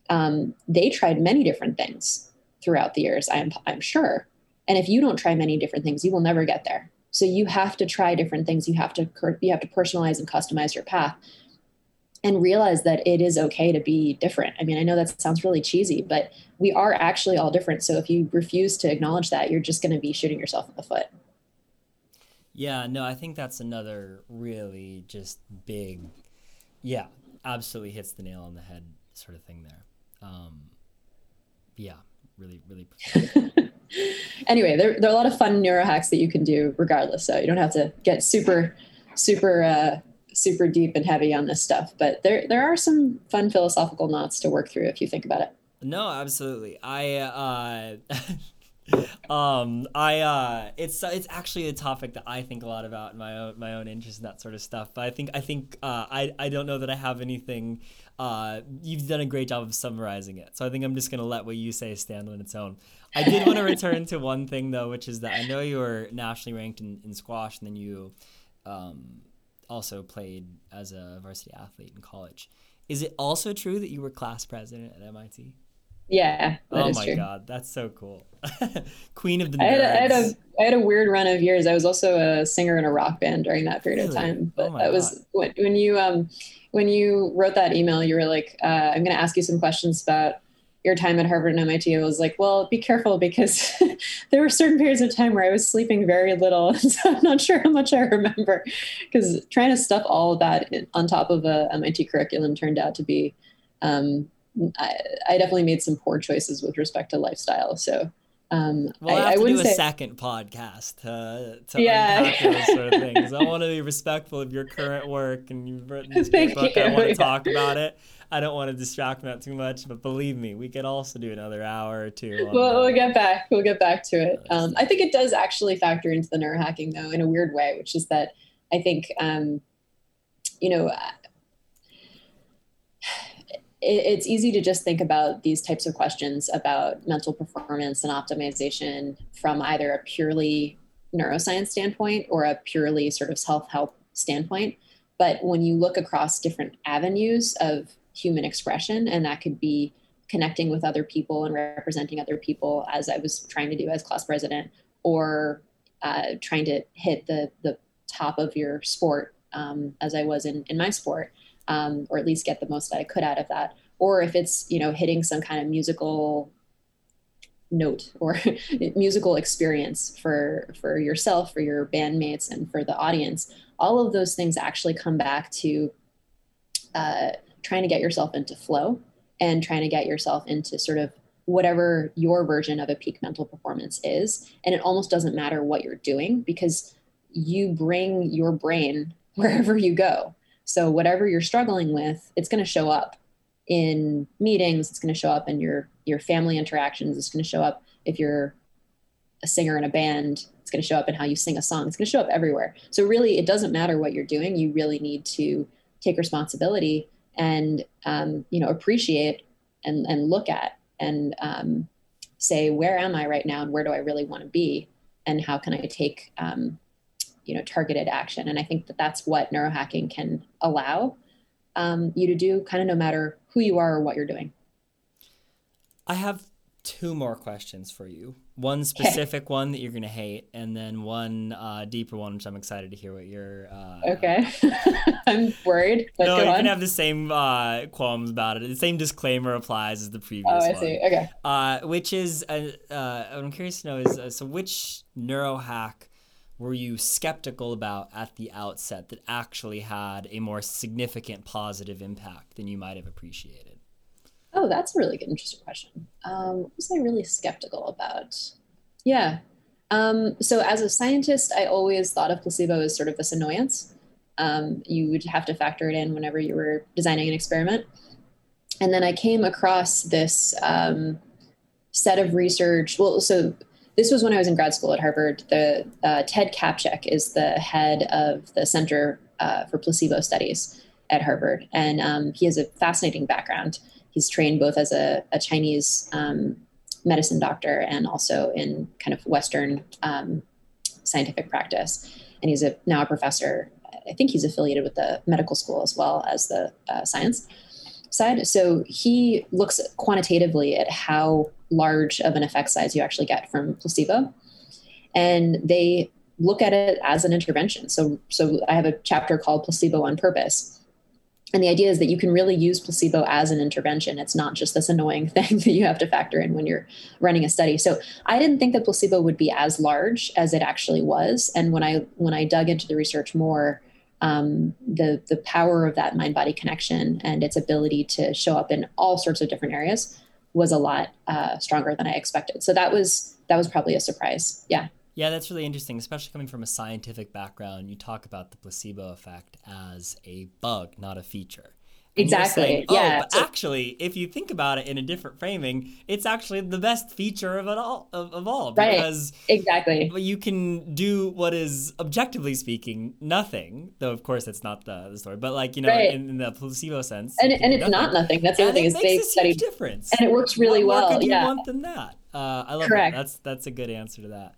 um, they tried many different things throughout the years. I'm I'm sure. And if you don't try many different things, you will never get there. So you have to try different things. You have to you have to personalize and customize your path. and realize that it is okay to be different. I mean, I know that sounds really cheesy, but we are actually all different. So if you refuse to acknowledge that, you're just going to be shooting yourself in the foot. Yeah, no, I think that's another really just big, yeah, absolutely hits the nail on the head sort of thing there. Um, yeah, really, really. anyway, there, there are a lot of fun neuro hacks that you can do regardless. So you don't have to get super, super, uh, super deep and heavy on this stuff. But there, there are some fun philosophical knots to work through if you think about it. No, absolutely. I, uh, um, I uh, it's it's actually a topic that I think a lot about in my own my own interest in that sort of stuff. But I think I think uh, I I don't know that I have anything. Uh, you've done a great job of summarizing it, so I think I'm just gonna let what you say stand on its own. I did want to return to one thing though, which is that I know you were nationally ranked in, in squash, and then you um, also played as a varsity athlete in college. Is it also true that you were class president at MIT? Yeah. oh my true. god, that's so cool. Queen of the. I had, a, I had, a I had a weird run of years. I was also a singer in a rock band during that period really? of time. But oh that was when, when you um when you wrote that email, you were like, uh, "I'm going to ask you some questions about your time at Harvard and MIT." I was like, "Well, be careful because there were certain periods of time where I was sleeping very little, so I'm not sure how much I remember." Because trying to stuff all of that on top of a MIT curriculum turned out to be um, I, I, definitely made some poor choices with respect to lifestyle. So um, we'll I, have to I do a say, second podcast to, to yeah. those sort of things. I want to be respectful of your current work and you've written this book. You. I want to yeah. talk about it. I don't want to distract me that too much, but believe me, we could also do another hour or two. Well, we'll get back. We'll get back to it. Um, I think it does actually factor into the neurohacking though, in a weird way, which is that I think, um, you know, it's easy to just think about these types of questions about mental performance and optimization from either a purely neuroscience standpoint or a purely sort of self-help standpoint. But when you look across different avenues of human expression and that could be connecting with other people and representing other people as i was trying to do as class president or uh, trying to hit the the top of your sport um, as i was in, in my sport um, or at least get the most that I could out of that. Or if it's you know hitting some kind of musical note or musical experience for for yourself, for your bandmates, and for the audience, all of those things actually come back to uh, trying to get yourself into flow and trying to get yourself into sort of whatever your version of a peak mental performance is. And it almost doesn't matter what you're doing because you bring your brain wherever you go. So whatever you're struggling with, it's going to show up in meetings. It's going to show up in your your family interactions. It's going to show up if you're a singer in a band. It's going to show up in how you sing a song. It's going to show up everywhere. So really, it doesn't matter what you're doing. You really need to take responsibility and um, you know appreciate and and look at and um, say where am I right now and where do I really want to be and how can I take um, you know targeted action. And i think that that's what neurohacking can allow um, you to do kind of no matter who you are or what you're doing. I have two more questions for you. One specific okay. one that you're going to hate and then one uh, deeper one which i'm excited to hear what you're uh, okay. I'm worried no you on. can have the same uh, qualms about it. The same disclaimer applies as the previous oh i one. see. Okay. Uh, which is uh, uh, i'm curious to know is so which neurohack were you skeptical about at the outset that actually had a more significant positive impact than you might have appreciated? Oh, that's a really good, interesting question. Um, what was I really skeptical about? Yeah. Um, so, as a scientist, I always thought of placebo as sort of this annoyance. Um, you would have to factor it in whenever you were designing an experiment. And then I came across this um, set of research. Well, so this was when I was in grad school at Harvard. The uh, Ted Kaptchuk is the head of the Center uh, for Placebo Studies at Harvard, and um, he has a fascinating background. He's trained both as a, a Chinese um, medicine doctor and also in kind of Western um, scientific practice. And he's a, now a professor. I think he's affiliated with the medical school as well as the uh, science side. So he looks quantitatively at how large of an effect size you actually get from placebo. And they look at it as an intervention. So, so I have a chapter called Placebo on Purpose. and the idea is that you can really use placebo as an intervention. It's not just this annoying thing that you have to factor in when you're running a study. So I didn't think that placebo would be as large as it actually was. And when I when I dug into the research more, um, the the power of that mind body connection and its ability to show up in all sorts of different areas was a lot uh, stronger than I expected. So that was that was probably a surprise. Yeah. Yeah, that's really interesting, especially coming from a scientific background. You talk about the placebo effect as a bug, not a feature. And exactly. Saying, oh, yeah. But actually, if you think about it in a different framing, it's actually the best feature of it all of, of all because right. exactly you can do what is objectively speaking nothing. Though of course it's not the, the story, but like you know right. in, in, the placebo sense, and, and it's nothing. not nothing. That's the other thing. Is they study difference, and it works really what well. More could yeah. you want than that? Uh, I love Correct. that. That's that's a good answer to that.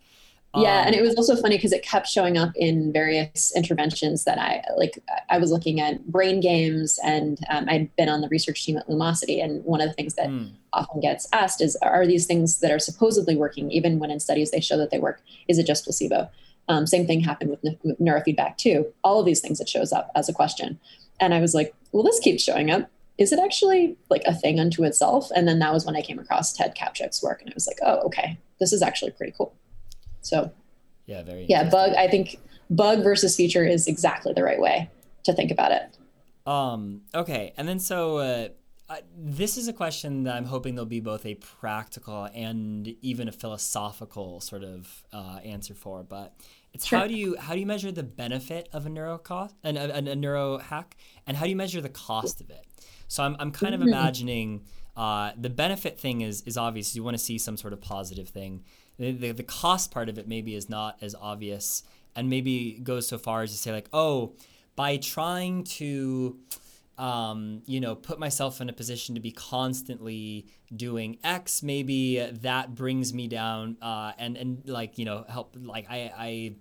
Yeah, and it was also funny because it kept showing up in various interventions that I like. I was looking at brain games, and um, I'd been on the research team at Lumosity, and one of the things that mm. often gets asked is, "Are these things that are supposedly working, even when in studies they show that they work, is it just placebo?" Um, same thing happened with, n- with neurofeedback too. All of these things it shows up as a question, and I was like, "Well, this keeps showing up. Is it actually like a thing unto itself?" And then that was when I came across Ted Kaptchuk's work, and I was like, "Oh, okay, this is actually pretty cool." So yeah, very. Yeah, bug. I think bug versus feature is exactly the right way to think about it. Um. Okay, and then so. Uh, uh, this is a question that I'm hoping there'll be both a practical and even a philosophical sort of uh, answer for. But it's sure. how do you how do you measure the benefit of a neuro cost and a, a, a, neuro hack, and how do you measure the cost of it? So I'm I'm kind of mm-hmm. imagining uh, the benefit thing is is obvious. You want to see some sort of positive thing the, the, the cost part of it maybe is not as obvious and maybe goes so far as to say like oh by trying to um, you know put myself in a position to be constantly doing x maybe that brings me down uh, and and like you know help like i i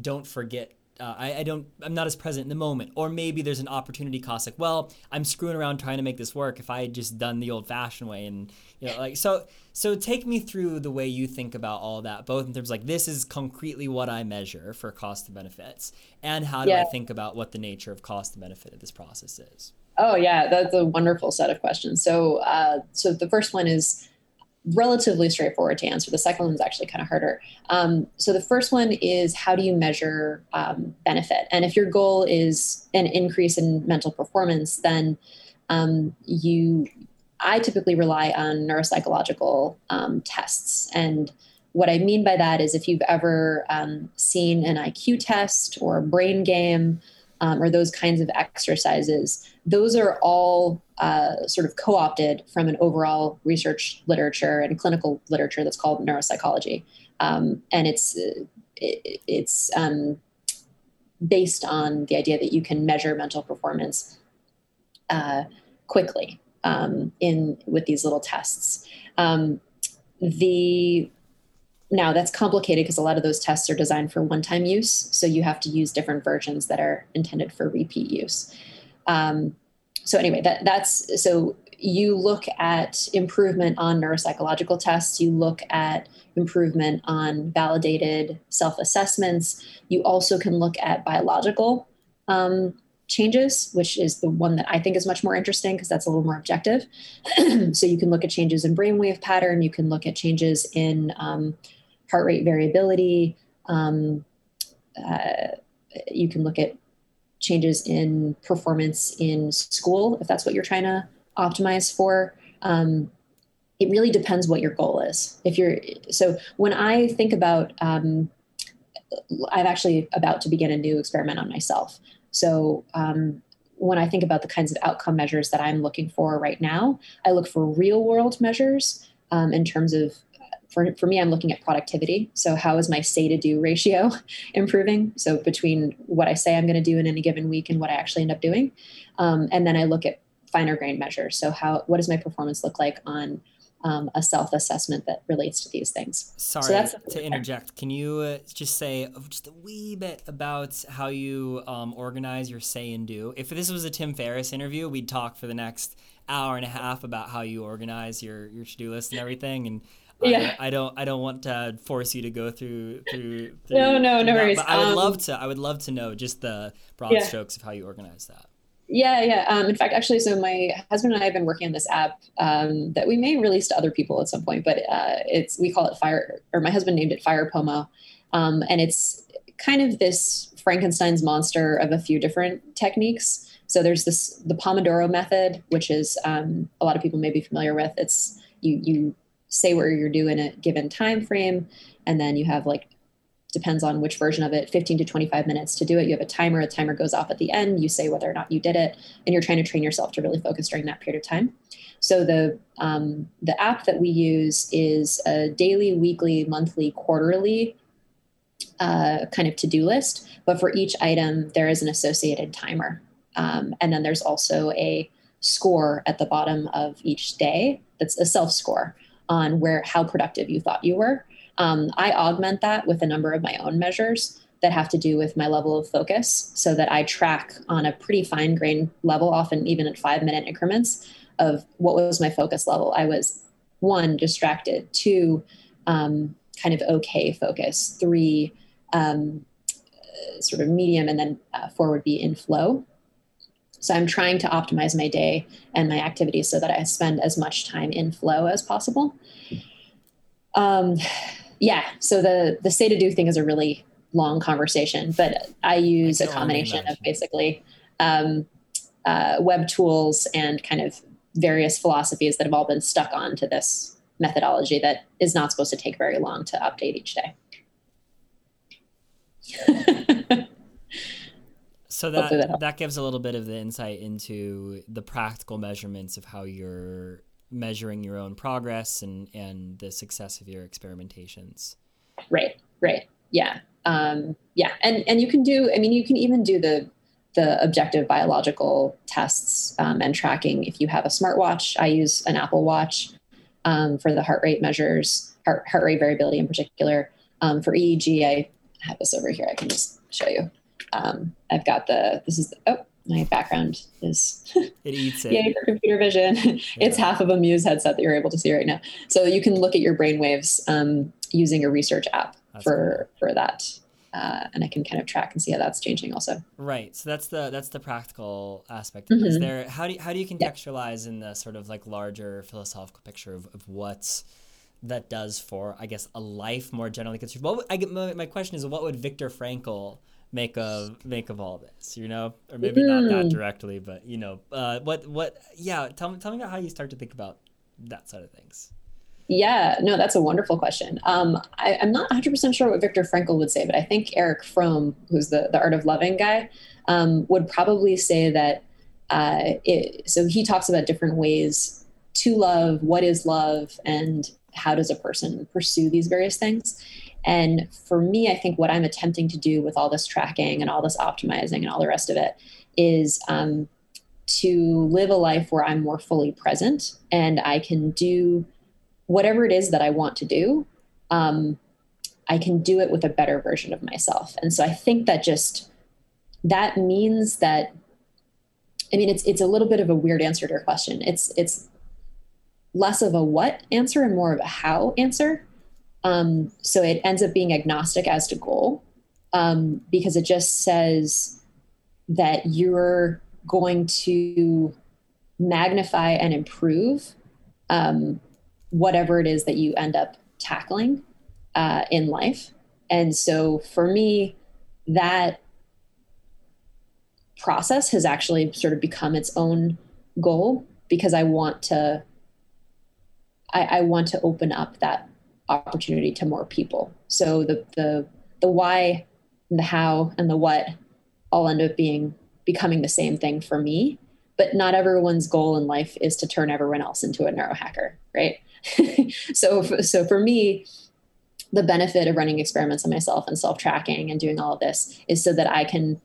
don't forget uh, I, I, don't i'm not as present in the moment. Or maybe there's an opportunity cost like well i'm screwing around trying to make this work if i had just done the old fashioned way and you know like so so take me through the way you think about all that both in terms like this is concretely what i measure for cost and benefits and how do yeah. i think about what the nature of cost and benefit of this process is? Oh yeah that's a wonderful set of questions. So uh, so the first one is relatively straightforward to answer. The second one is actually kind of harder. Um, so the first one is how do you measure um, benefit? And if your goal is an increase in mental performance, then um, you, I typically rely on neuropsychological um, tests. And what I mean by that is if you've ever um, seen an IQ test or a brain game um, or those kinds of exercises, those are all uh, sort of co opted from an overall research literature and clinical literature that's called neuropsychology. Um, and it's, it, it's um, based on the idea that you can measure mental performance uh, quickly um, in with these little tests. Um, the now that's complicated because a lot of those tests are designed for one-time use, so you have to use different versions that are intended for repeat use. Um, so anyway, that that's so you look at improvement on neuropsychological tests. You look at improvement on validated self-assessments. You also can look at biological um, changes, which is the one that I think is much more interesting because that's a little more objective. so you can look at changes in brainwave pattern. You can look at changes in um, heart rate variability. Um, uh, you can look at changes in performance in school if that's what you're trying to optimize for. Um, it really depends what your goal is. If you're so, when I think about, um, I'm actually about to begin a new experiment on myself. So um, when I think about the kinds of outcome measures that I'm looking for right now, I look for real world measures um, in terms of for, for me, I'm looking at productivity. So, how is my say to do ratio improving? So, between what I say I'm going to do in any given week and what I actually end up doing. Um, and then I look at finer grain measures. So, how what does my performance look like on um, a self assessment that relates to these things? Sorry so to interject. Can you uh, just say just a wee bit about how you um, organize your say and do? If this was a Tim Ferriss interview, we'd talk for the next hour and a half about how you organize your your to do list and everything and yeah. I, I, don't I don't want to force you to go through through, through no no no that, worries but I would um, love to I would love to know just the broad yeah. strokes of how you organize that Yeah, yeah. Um, in fact, actually, so my husband and I have been working on this app um, that we may release to other people at some point, but uh, it's we call it Fire, or my husband named it Fire Pomo, um, and it's kind of this Frankenstein's monster of a few different techniques. So there's this the Pomodoro method, which is um, a lot of people may be familiar with. It's you you say what you're doing in a given time frame, and then you have like depends on which version of it 15 to 25 minutes to do it. You have a timer a timer goes off at the end you say whether or not you did it and you're trying to train yourself to really focus during that period of time. So the um, the app that we use is a daily weekly monthly quarterly uh, kind of to-do list but for each item there is an associated timer. Um, and then there's also a score at the bottom of each day. That's a self score on where how productive you thought you were um, I augment that with a number of my own measures that have to do with my level of focus so that I track on a pretty fine grained level, often even at five minute increments, of what was my focus level. I was one, distracted, two, um, kind of okay focus, three, um, sort of medium, and then uh, four would be in flow. So I'm trying to optimize my day and my activities so that I spend as much time in flow as possible. Um, yeah, so the the say to do thing is a really long conversation, but I use I a combination of basically um, uh, web tools and kind of various philosophies that have all been stuck onto this methodology that is not supposed to take very long to update each day. so that that, that gives a little bit of the insight into the practical measurements of how you're measuring your own progress and and the success of your experimentations. Right right. Yeah um, yeah. And and you can do i mean you can even do the the objective biological tests um, and tracking if you have a smartwatch. I use an apple watch um, for the heart rate measures heart, heart rate variability in particular. Um, for eeg i have this over here. I can just show you um, i've got the this is oh my background is it eats it. Yay for computer vision. Yeah. it's half of a Muse headset that you're able to see right now. So you can look at your brain waves um, using a research app that's for cool. for that. Uh, and I can kind of track and see how that's changing also. Right. So that's the that's the practical aspect. Mm-hmm. Is there how do you, how do you contextualize yeah. in the sort of like larger philosophical picture of, of what's that does for I guess a life more generally? Because what I get my, my question is what would Viktor Frankl make of make of all this you know? Or maybe mm. not that directly but you know uh, what what yeah tell me tell me about how you start to think about that side of things. Yeah no that's a wonderful question. Um, I, am not 100% sure what Viktor Frankl would say but i think Erich Fromm who's the, the art of loving guy um, would probably say that uh, it, so he talks about different ways to love what is love and how does a person pursue these various things and for me, I think what I'm attempting to do with all this tracking and all this optimizing and all the rest of it is um, to live a life where I'm more fully present and I can do whatever it is that I want to do. Um, I can do it with a better version of myself. And so I think that just that means that I mean it's it's a little bit of a weird answer to your question. It's it's less of a what answer and more of a how answer. Um, so it ends up being agnostic as to goal um, because it just says that you're going to magnify and improve um, whatever it is that you end up tackling uh, in life. And so for me, that process has actually sort of become its own goal because I want to I, I want to open up that opportunity to more people. So the the the why, the how, and the what all end up being becoming the same thing for me. But not everyone's goal in life is to turn everyone else into a neurohacker, right? so so for me, the benefit of running experiments on myself and self tracking and doing all of this is so that I can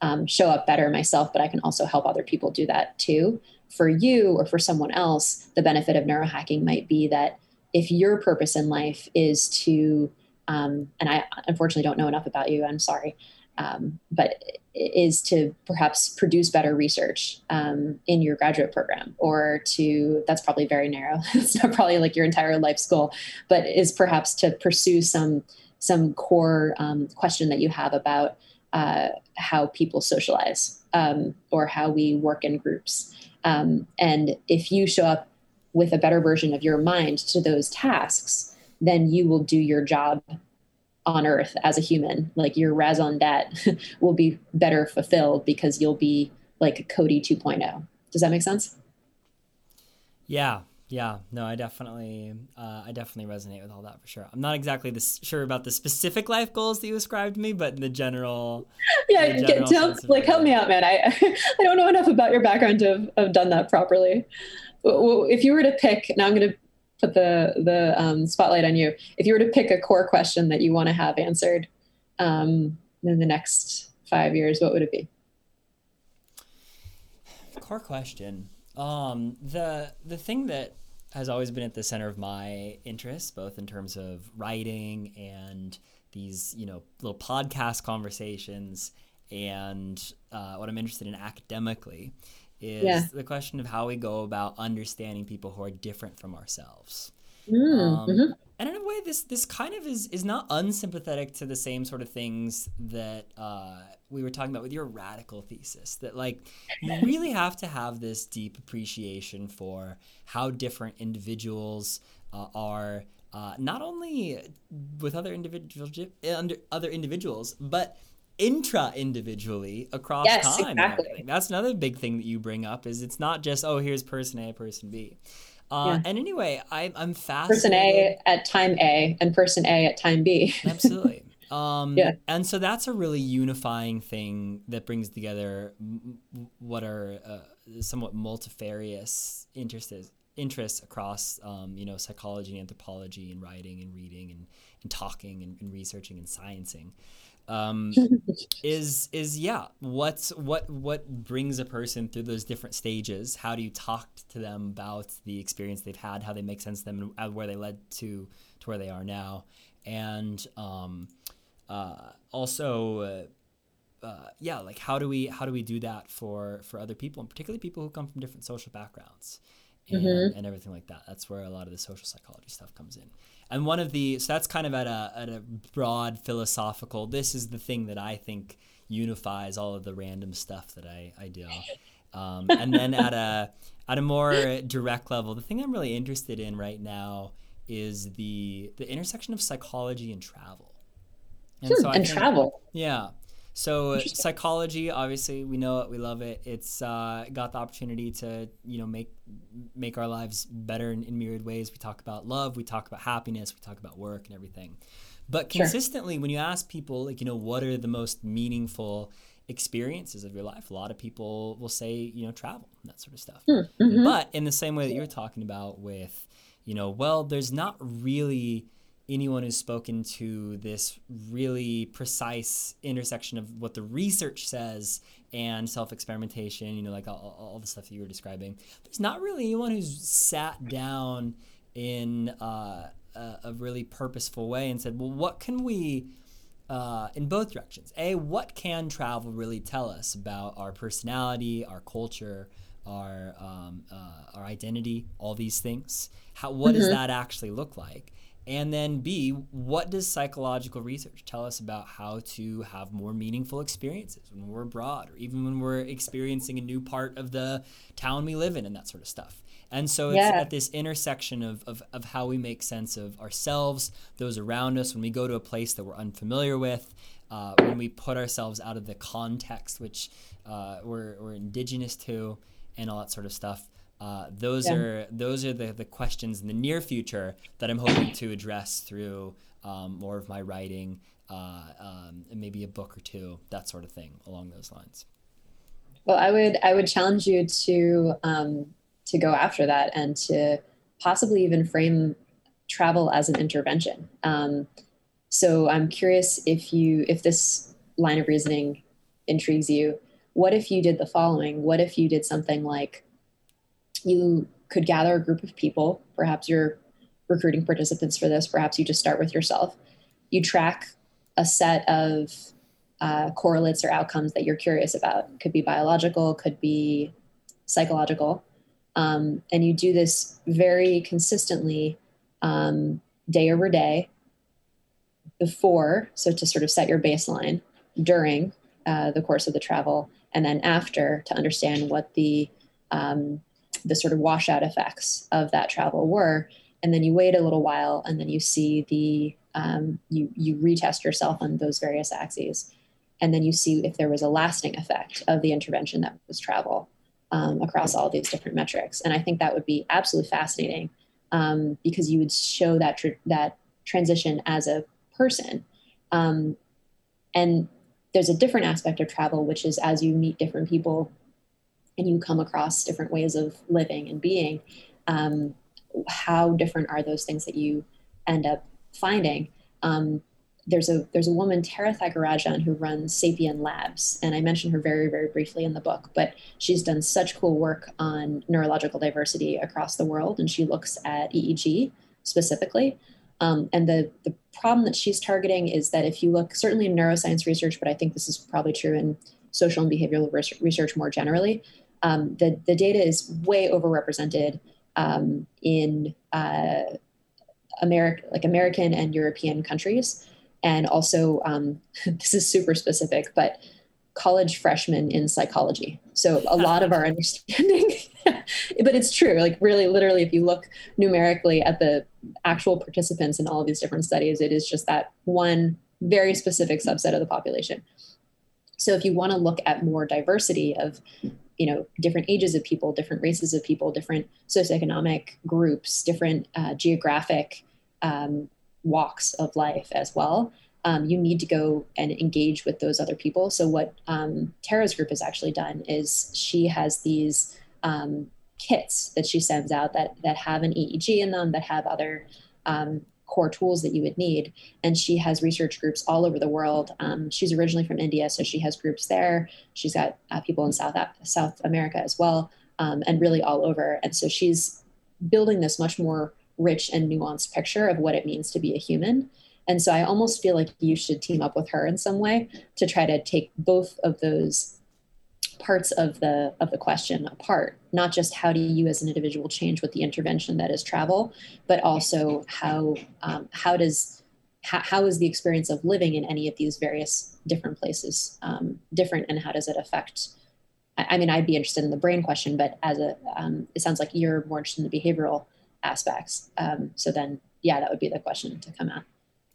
um, show up better myself, but I can also help other people do that too. For you or for someone else, the benefit of neurohacking might be that if your purpose in life is to, um, and I unfortunately don't know enough about you, I'm sorry, um, but is to perhaps produce better research um, in your graduate program or to that's probably very narrow it's not probably like your entire life's goal but is perhaps to pursue some some core um, question that you have about uh, how people socialize um, or how we work in groups. Um, and if you show up with a better version of your mind to those tasks, then you will do your job on earth as a human. Like your raison d'etre will be better fulfilled because you'll be like Cody 2.0. Does that make sense? Yeah, yeah, no, I definitely, uh, I definitely resonate with all that for sure. I'm not exactly this, sure about the specific life goals that you ascribed to me, but in the general. Yeah, the general get, tell, like help me out, man. I I don't know enough about your background to have, have done that properly. If you were to pick, now I'm going to put the the um, spotlight on you. If you were to pick a core question that you want to have answered um, in the next five years, what would it be? Core question. Um, the the thing that has always been at the center of my interest, both in terms of writing and these, you know, little podcast conversations, and uh, what I'm interested in academically is yeah. the question of how we go about understanding people who are different from ourselves. Mm, um, mm-hmm. And in a way, this this kind of is is not unsympathetic to the same sort of things that uh, we were talking about with your radical thesis. That like you really have to have this deep appreciation for how different individuals uh, are, uh, not only with other individuals, under, other individuals, but intra individually across yes, time. Exactly. That's another big thing that you bring up is it's not just oh here's person A, person B. Uh, yeah. And anyway, I, I'm fascinated. Person A at time A and person A at time B. Absolutely. Um, yeah. And so that's a really unifying thing that brings together what are uh, somewhat multifarious interests interests across um, you know psychology and anthropology and writing and reading and, and talking and, and researching and sciencing um, is is yeah what's what what brings a person through those different stages? How do you talk to them about the experience they've had how they make sense to them and where they led to to where they are now? And um, uh, also uh, uh, yeah like how do we how do we do that for for other people and particularly people who come from different social backgrounds and, mm-hmm. and everything like that? That's where a lot of the social psychology stuff comes in and one of the so that's kind of at a at a broad philosophical. This is the thing that I think unifies all of the random stuff that I I do. Um, and then at a at a more direct level, the thing I'm really interested in right now is the the intersection of psychology and travel. And, hmm, so and think, travel. Yeah. So psychology, obviously, we know it, we love it. It's uh, got the opportunity to you know make make our lives better in, in, myriad ways. We talk about love, we talk about happiness, we talk about work and everything. But consistently, sure. when you ask people, like you know, what are the most meaningful experiences of your life, a lot of people will say you know travel and that sort of stuff. Hmm, mm-hmm. But in the same way that you're talking about with you know, well, there's not really anyone who's spoken to this really precise intersection of what the research says and self-experimentation you know like all, all the stuff that you were describing there's not really anyone who's sat down in uh, a, a, really purposeful way and said well what can we uh, in both directions? A what can travel really tell us about our personality our culture our um, uh, our identity all these things? How what mm-hmm. does that actually look like and then B, what does psychological research tell us about how to have more meaningful experiences when we're abroad or even when we're experiencing a new part of the town we live in and that sort of stuff. And so it's yeah. at this intersection of, of, of how we make sense of ourselves, those around us, when we go to a place that we're unfamiliar with, uh, when we put ourselves out of the context which uh, we're, we're indigenous to, and all that sort of stuff. Uh, those yeah. are those are the, the questions in the near future that I'm hoping to address through um, more of my writing, uh, um, and maybe a book or two, that sort of thing along those lines. Well, I would I would challenge you to um, to go after that and to possibly even frame travel as an intervention. Um, so I'm curious if you if this line of reasoning intrigues you. What if you did the following? What if you did something like you could gather a group of people. Perhaps you're recruiting participants for this. Perhaps you just start with yourself. You track a set of uh, correlates or outcomes that you're curious about. Could be biological, could be psychological. Um, and you do this very consistently um, day over day before, so to sort of set your baseline during uh, the course of the travel, and then after to understand what the um, the sort of washout effects of that travel were. And then you wait a little while, and then you see the um, you you retest yourself on those various axes, and then you see if there was a lasting effect of the intervention that was travel um, across all these different metrics. And I think that would be absolutely fascinating um, because you would show that tr- that transition as a person. Um, and there's a different aspect of travel, which is as you meet different people and you come across different ways of living and being, um, how different are those things that you end up finding? Um, there's a there's a woman Tara Thiagarajan who runs Sapien Labs, and I mentioned her very very briefly in the book. But she's done such cool work on neurological diversity across the world, and she looks at EEG specifically. Um, and the the problem that she's targeting is that if you look certainly in neuroscience research, but I think this is probably true in social and behavioral research more generally, um, the the data is way overrepresented um, in uh, America, like American and European countries and also um, this is super specific, but college freshmen in psychology. So a lot of our understanding, but it's true. Like really, literally, if you look numerically at the actual participants in all of these different studies, it is just that one very specific subset of the population. So if you want to look at more diversity of, you know, different ages of people, different races of people, different socioeconomic groups, different uh, geographic um, walks of life as well. Um, you need to go and engage with those other people. So what um, Tara's group has actually done is she has these um, kits that she sends out that that have an EEG in them, that have other um, core tools that you would need. And she has research groups all over the world. Um, she's originally from India, so she has groups there. She's got uh, people in South South America as well, um, and really all over. And so she's building this much more rich and nuanced picture of what it means to be a human. And so I almost feel like you should team up with her in some way to try to take both of those parts of the of the question apart not just how do you as an individual change with the intervention that is travel but also how um, how does how, how is the experience of living in any of these various different places um, different and how does it affect I, I, mean i'd be interested in the brain question but as a um, it sounds like you're more interested in the behavioral aspects. Um, so then, yeah, that would be the question to come at.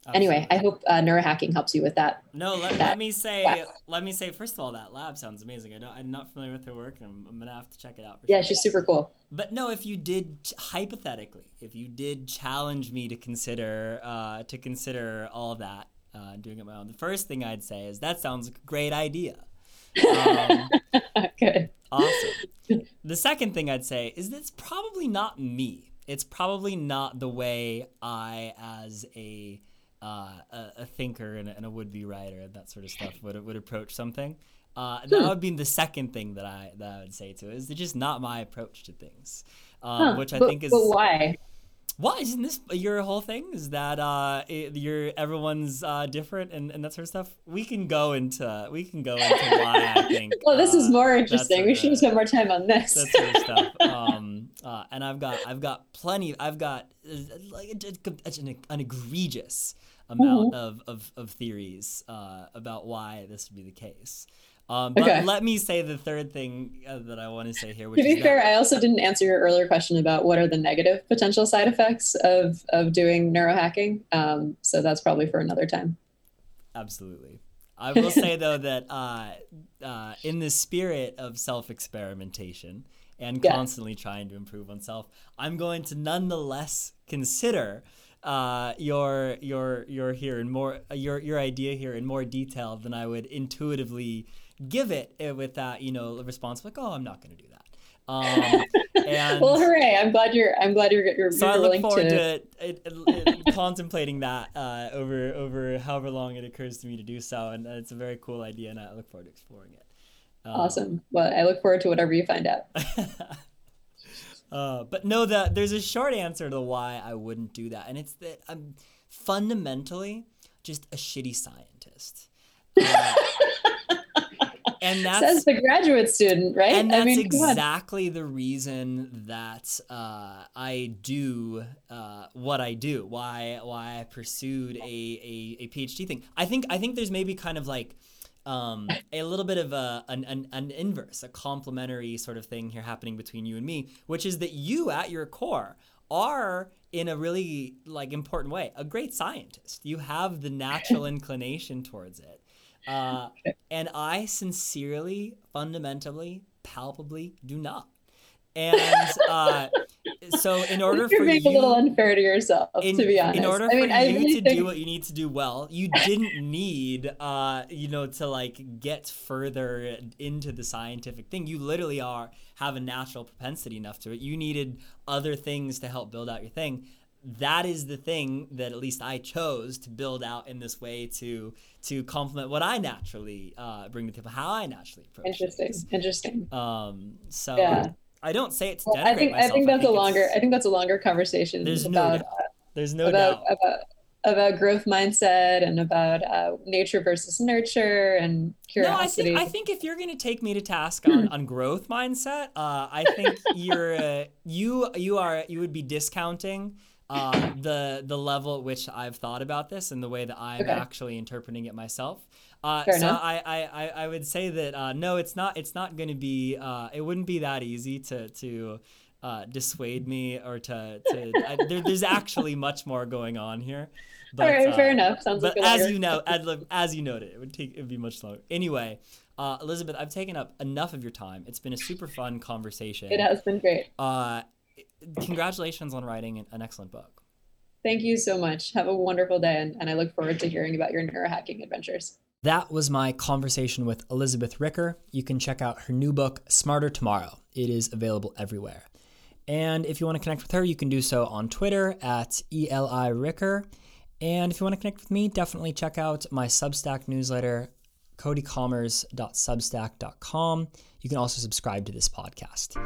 Absolutely. Anyway, I hope uh, neurohacking helps you with that. No, let, that, let me say, let me say, first of all, that lab sounds amazing. I don't, I'm not familiar with her work, and I'm, I'm gonna have to check it out. yeah, sure. she's super cool. But no, if you did hypothetically, if you did challenge me to consider, uh, to consider all that, uh, doing it my own, the first thing I'd say is that sounds like a great idea. Um, Good. Awesome. The second thing I'd say is that's probably not me it's probably not the way I, as a uh, a, a, thinker and a, and a, would-be writer and that sort of stuff, would would approach something. Uh, that would be the second thing that I that I would say to it is just not my approach to things, uh, huh, which I but, think is. But why? Why isn't this your whole thing? Is that uh, it, you're everyone's uh, different and, and that sort of stuff? We can go into we can go into why I think. well, this is uh, more interesting. We should spend more time on this. That sort of stuff. Um, uh, and I've got I've got plenty. I've got uh, like an, an egregious amount mm-hmm. of, of, of theories uh, about why this would be the case. Um, but okay. let me say the third thing uh, that I want to say here. to be fair, I also didn't answer your earlier question about what are the negative potential side effects of of doing neurohacking. Um, so that's probably for another time. Absolutely. I will say though that uh, uh, in the spirit of self experimentation and yeah. constantly trying to improve oneself, I'm going to nonetheless consider uh, your your your here in more your your idea here in more detail than I would intuitively give it eh, with that you know response like oh i'm not going to do that. Um, and well hooray. I'm glad you're i'm glad you're, you're so you're i look forward to, to it, it, it, contemplating that uh, over over however long it occurs to me to do so and it's a very cool idea and i look forward to exploring it. Um, awesome. Well i look forward to whatever you find out uh, but no that there's a short answer to why i wouldn't do that and it's that i'm fundamentally just a shitty scientist uh, and that's says the graduate student, right? And that's I mean, exactly the reason that uh, I do uh, what I do. Why why I pursued a, a, a PhD thing. I think I think there's maybe kind of like um, a little bit of a, an, an, an inverse, a complementary sort of thing here happening between you and me, which is that you, at your core, are in a really like important way a great scientist. You have the natural inclination towards it. Uh, and I sincerely, fundamentally, palpably do not. And uh, so, in order for being you, a little unfair to yourself, in, to be honest. in order I for mean, I you really to think- do what you need to do well, you didn't need, uh, you know, to like get further into the scientific thing. You literally are have a natural propensity enough to it. You needed other things to help build out your thing. That is the thing that at least I chose to build out in this way to to complement what I naturally uh, bring to the table, how I naturally approach interesting, things. interesting. Um, so Yeah. I don't say it's. Well, I think myself. I think that's a it's- longer. I think that's a longer conversation There's no about doubt. There's no about doubt. about about growth mindset and about uh, nature versus nurture and No, I curiosity. think I think if you're going to take me to task on, on growth mindset, uh, I think you're uh, you you are you would be discounting uh, the the level at which I've thought about this and the way that I'm Okay. actually interpreting it myself. Uh, Fair so enough. I, I, I, would say that uh, no, it's not it's not going to be uh, it wouldn't be that easy to to uh, dissuade me or to to I, there, there's actually much more going on here. But, All right, fair uh, enough. Sounds but like as you know, as, as you noted, it would take it would be much longer. Anyway, uh, Elizabeth, I've taken up enough of your time. It's been a super fun conversation. it has been great. Uh, congratulations on writing an, an excellent book. Thank you so much. Have a wonderful day, and, and I look forward to hearing about your neurohacking adventures. That was my conversation with Elizabeth Ricker. You can check out her new book, Smarter Tomorrow. It is available everywhere. And if you want to connect with her, you can do so on Twitter at ELI Ricker. And if you want to connect with me, definitely check out my Substack newsletter, codykommers.substack.com. You can also subscribe to this podcast.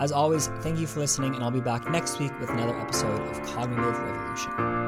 As always, thank you for listening, and I'll be back next week with another episode of Cognitive Revolution.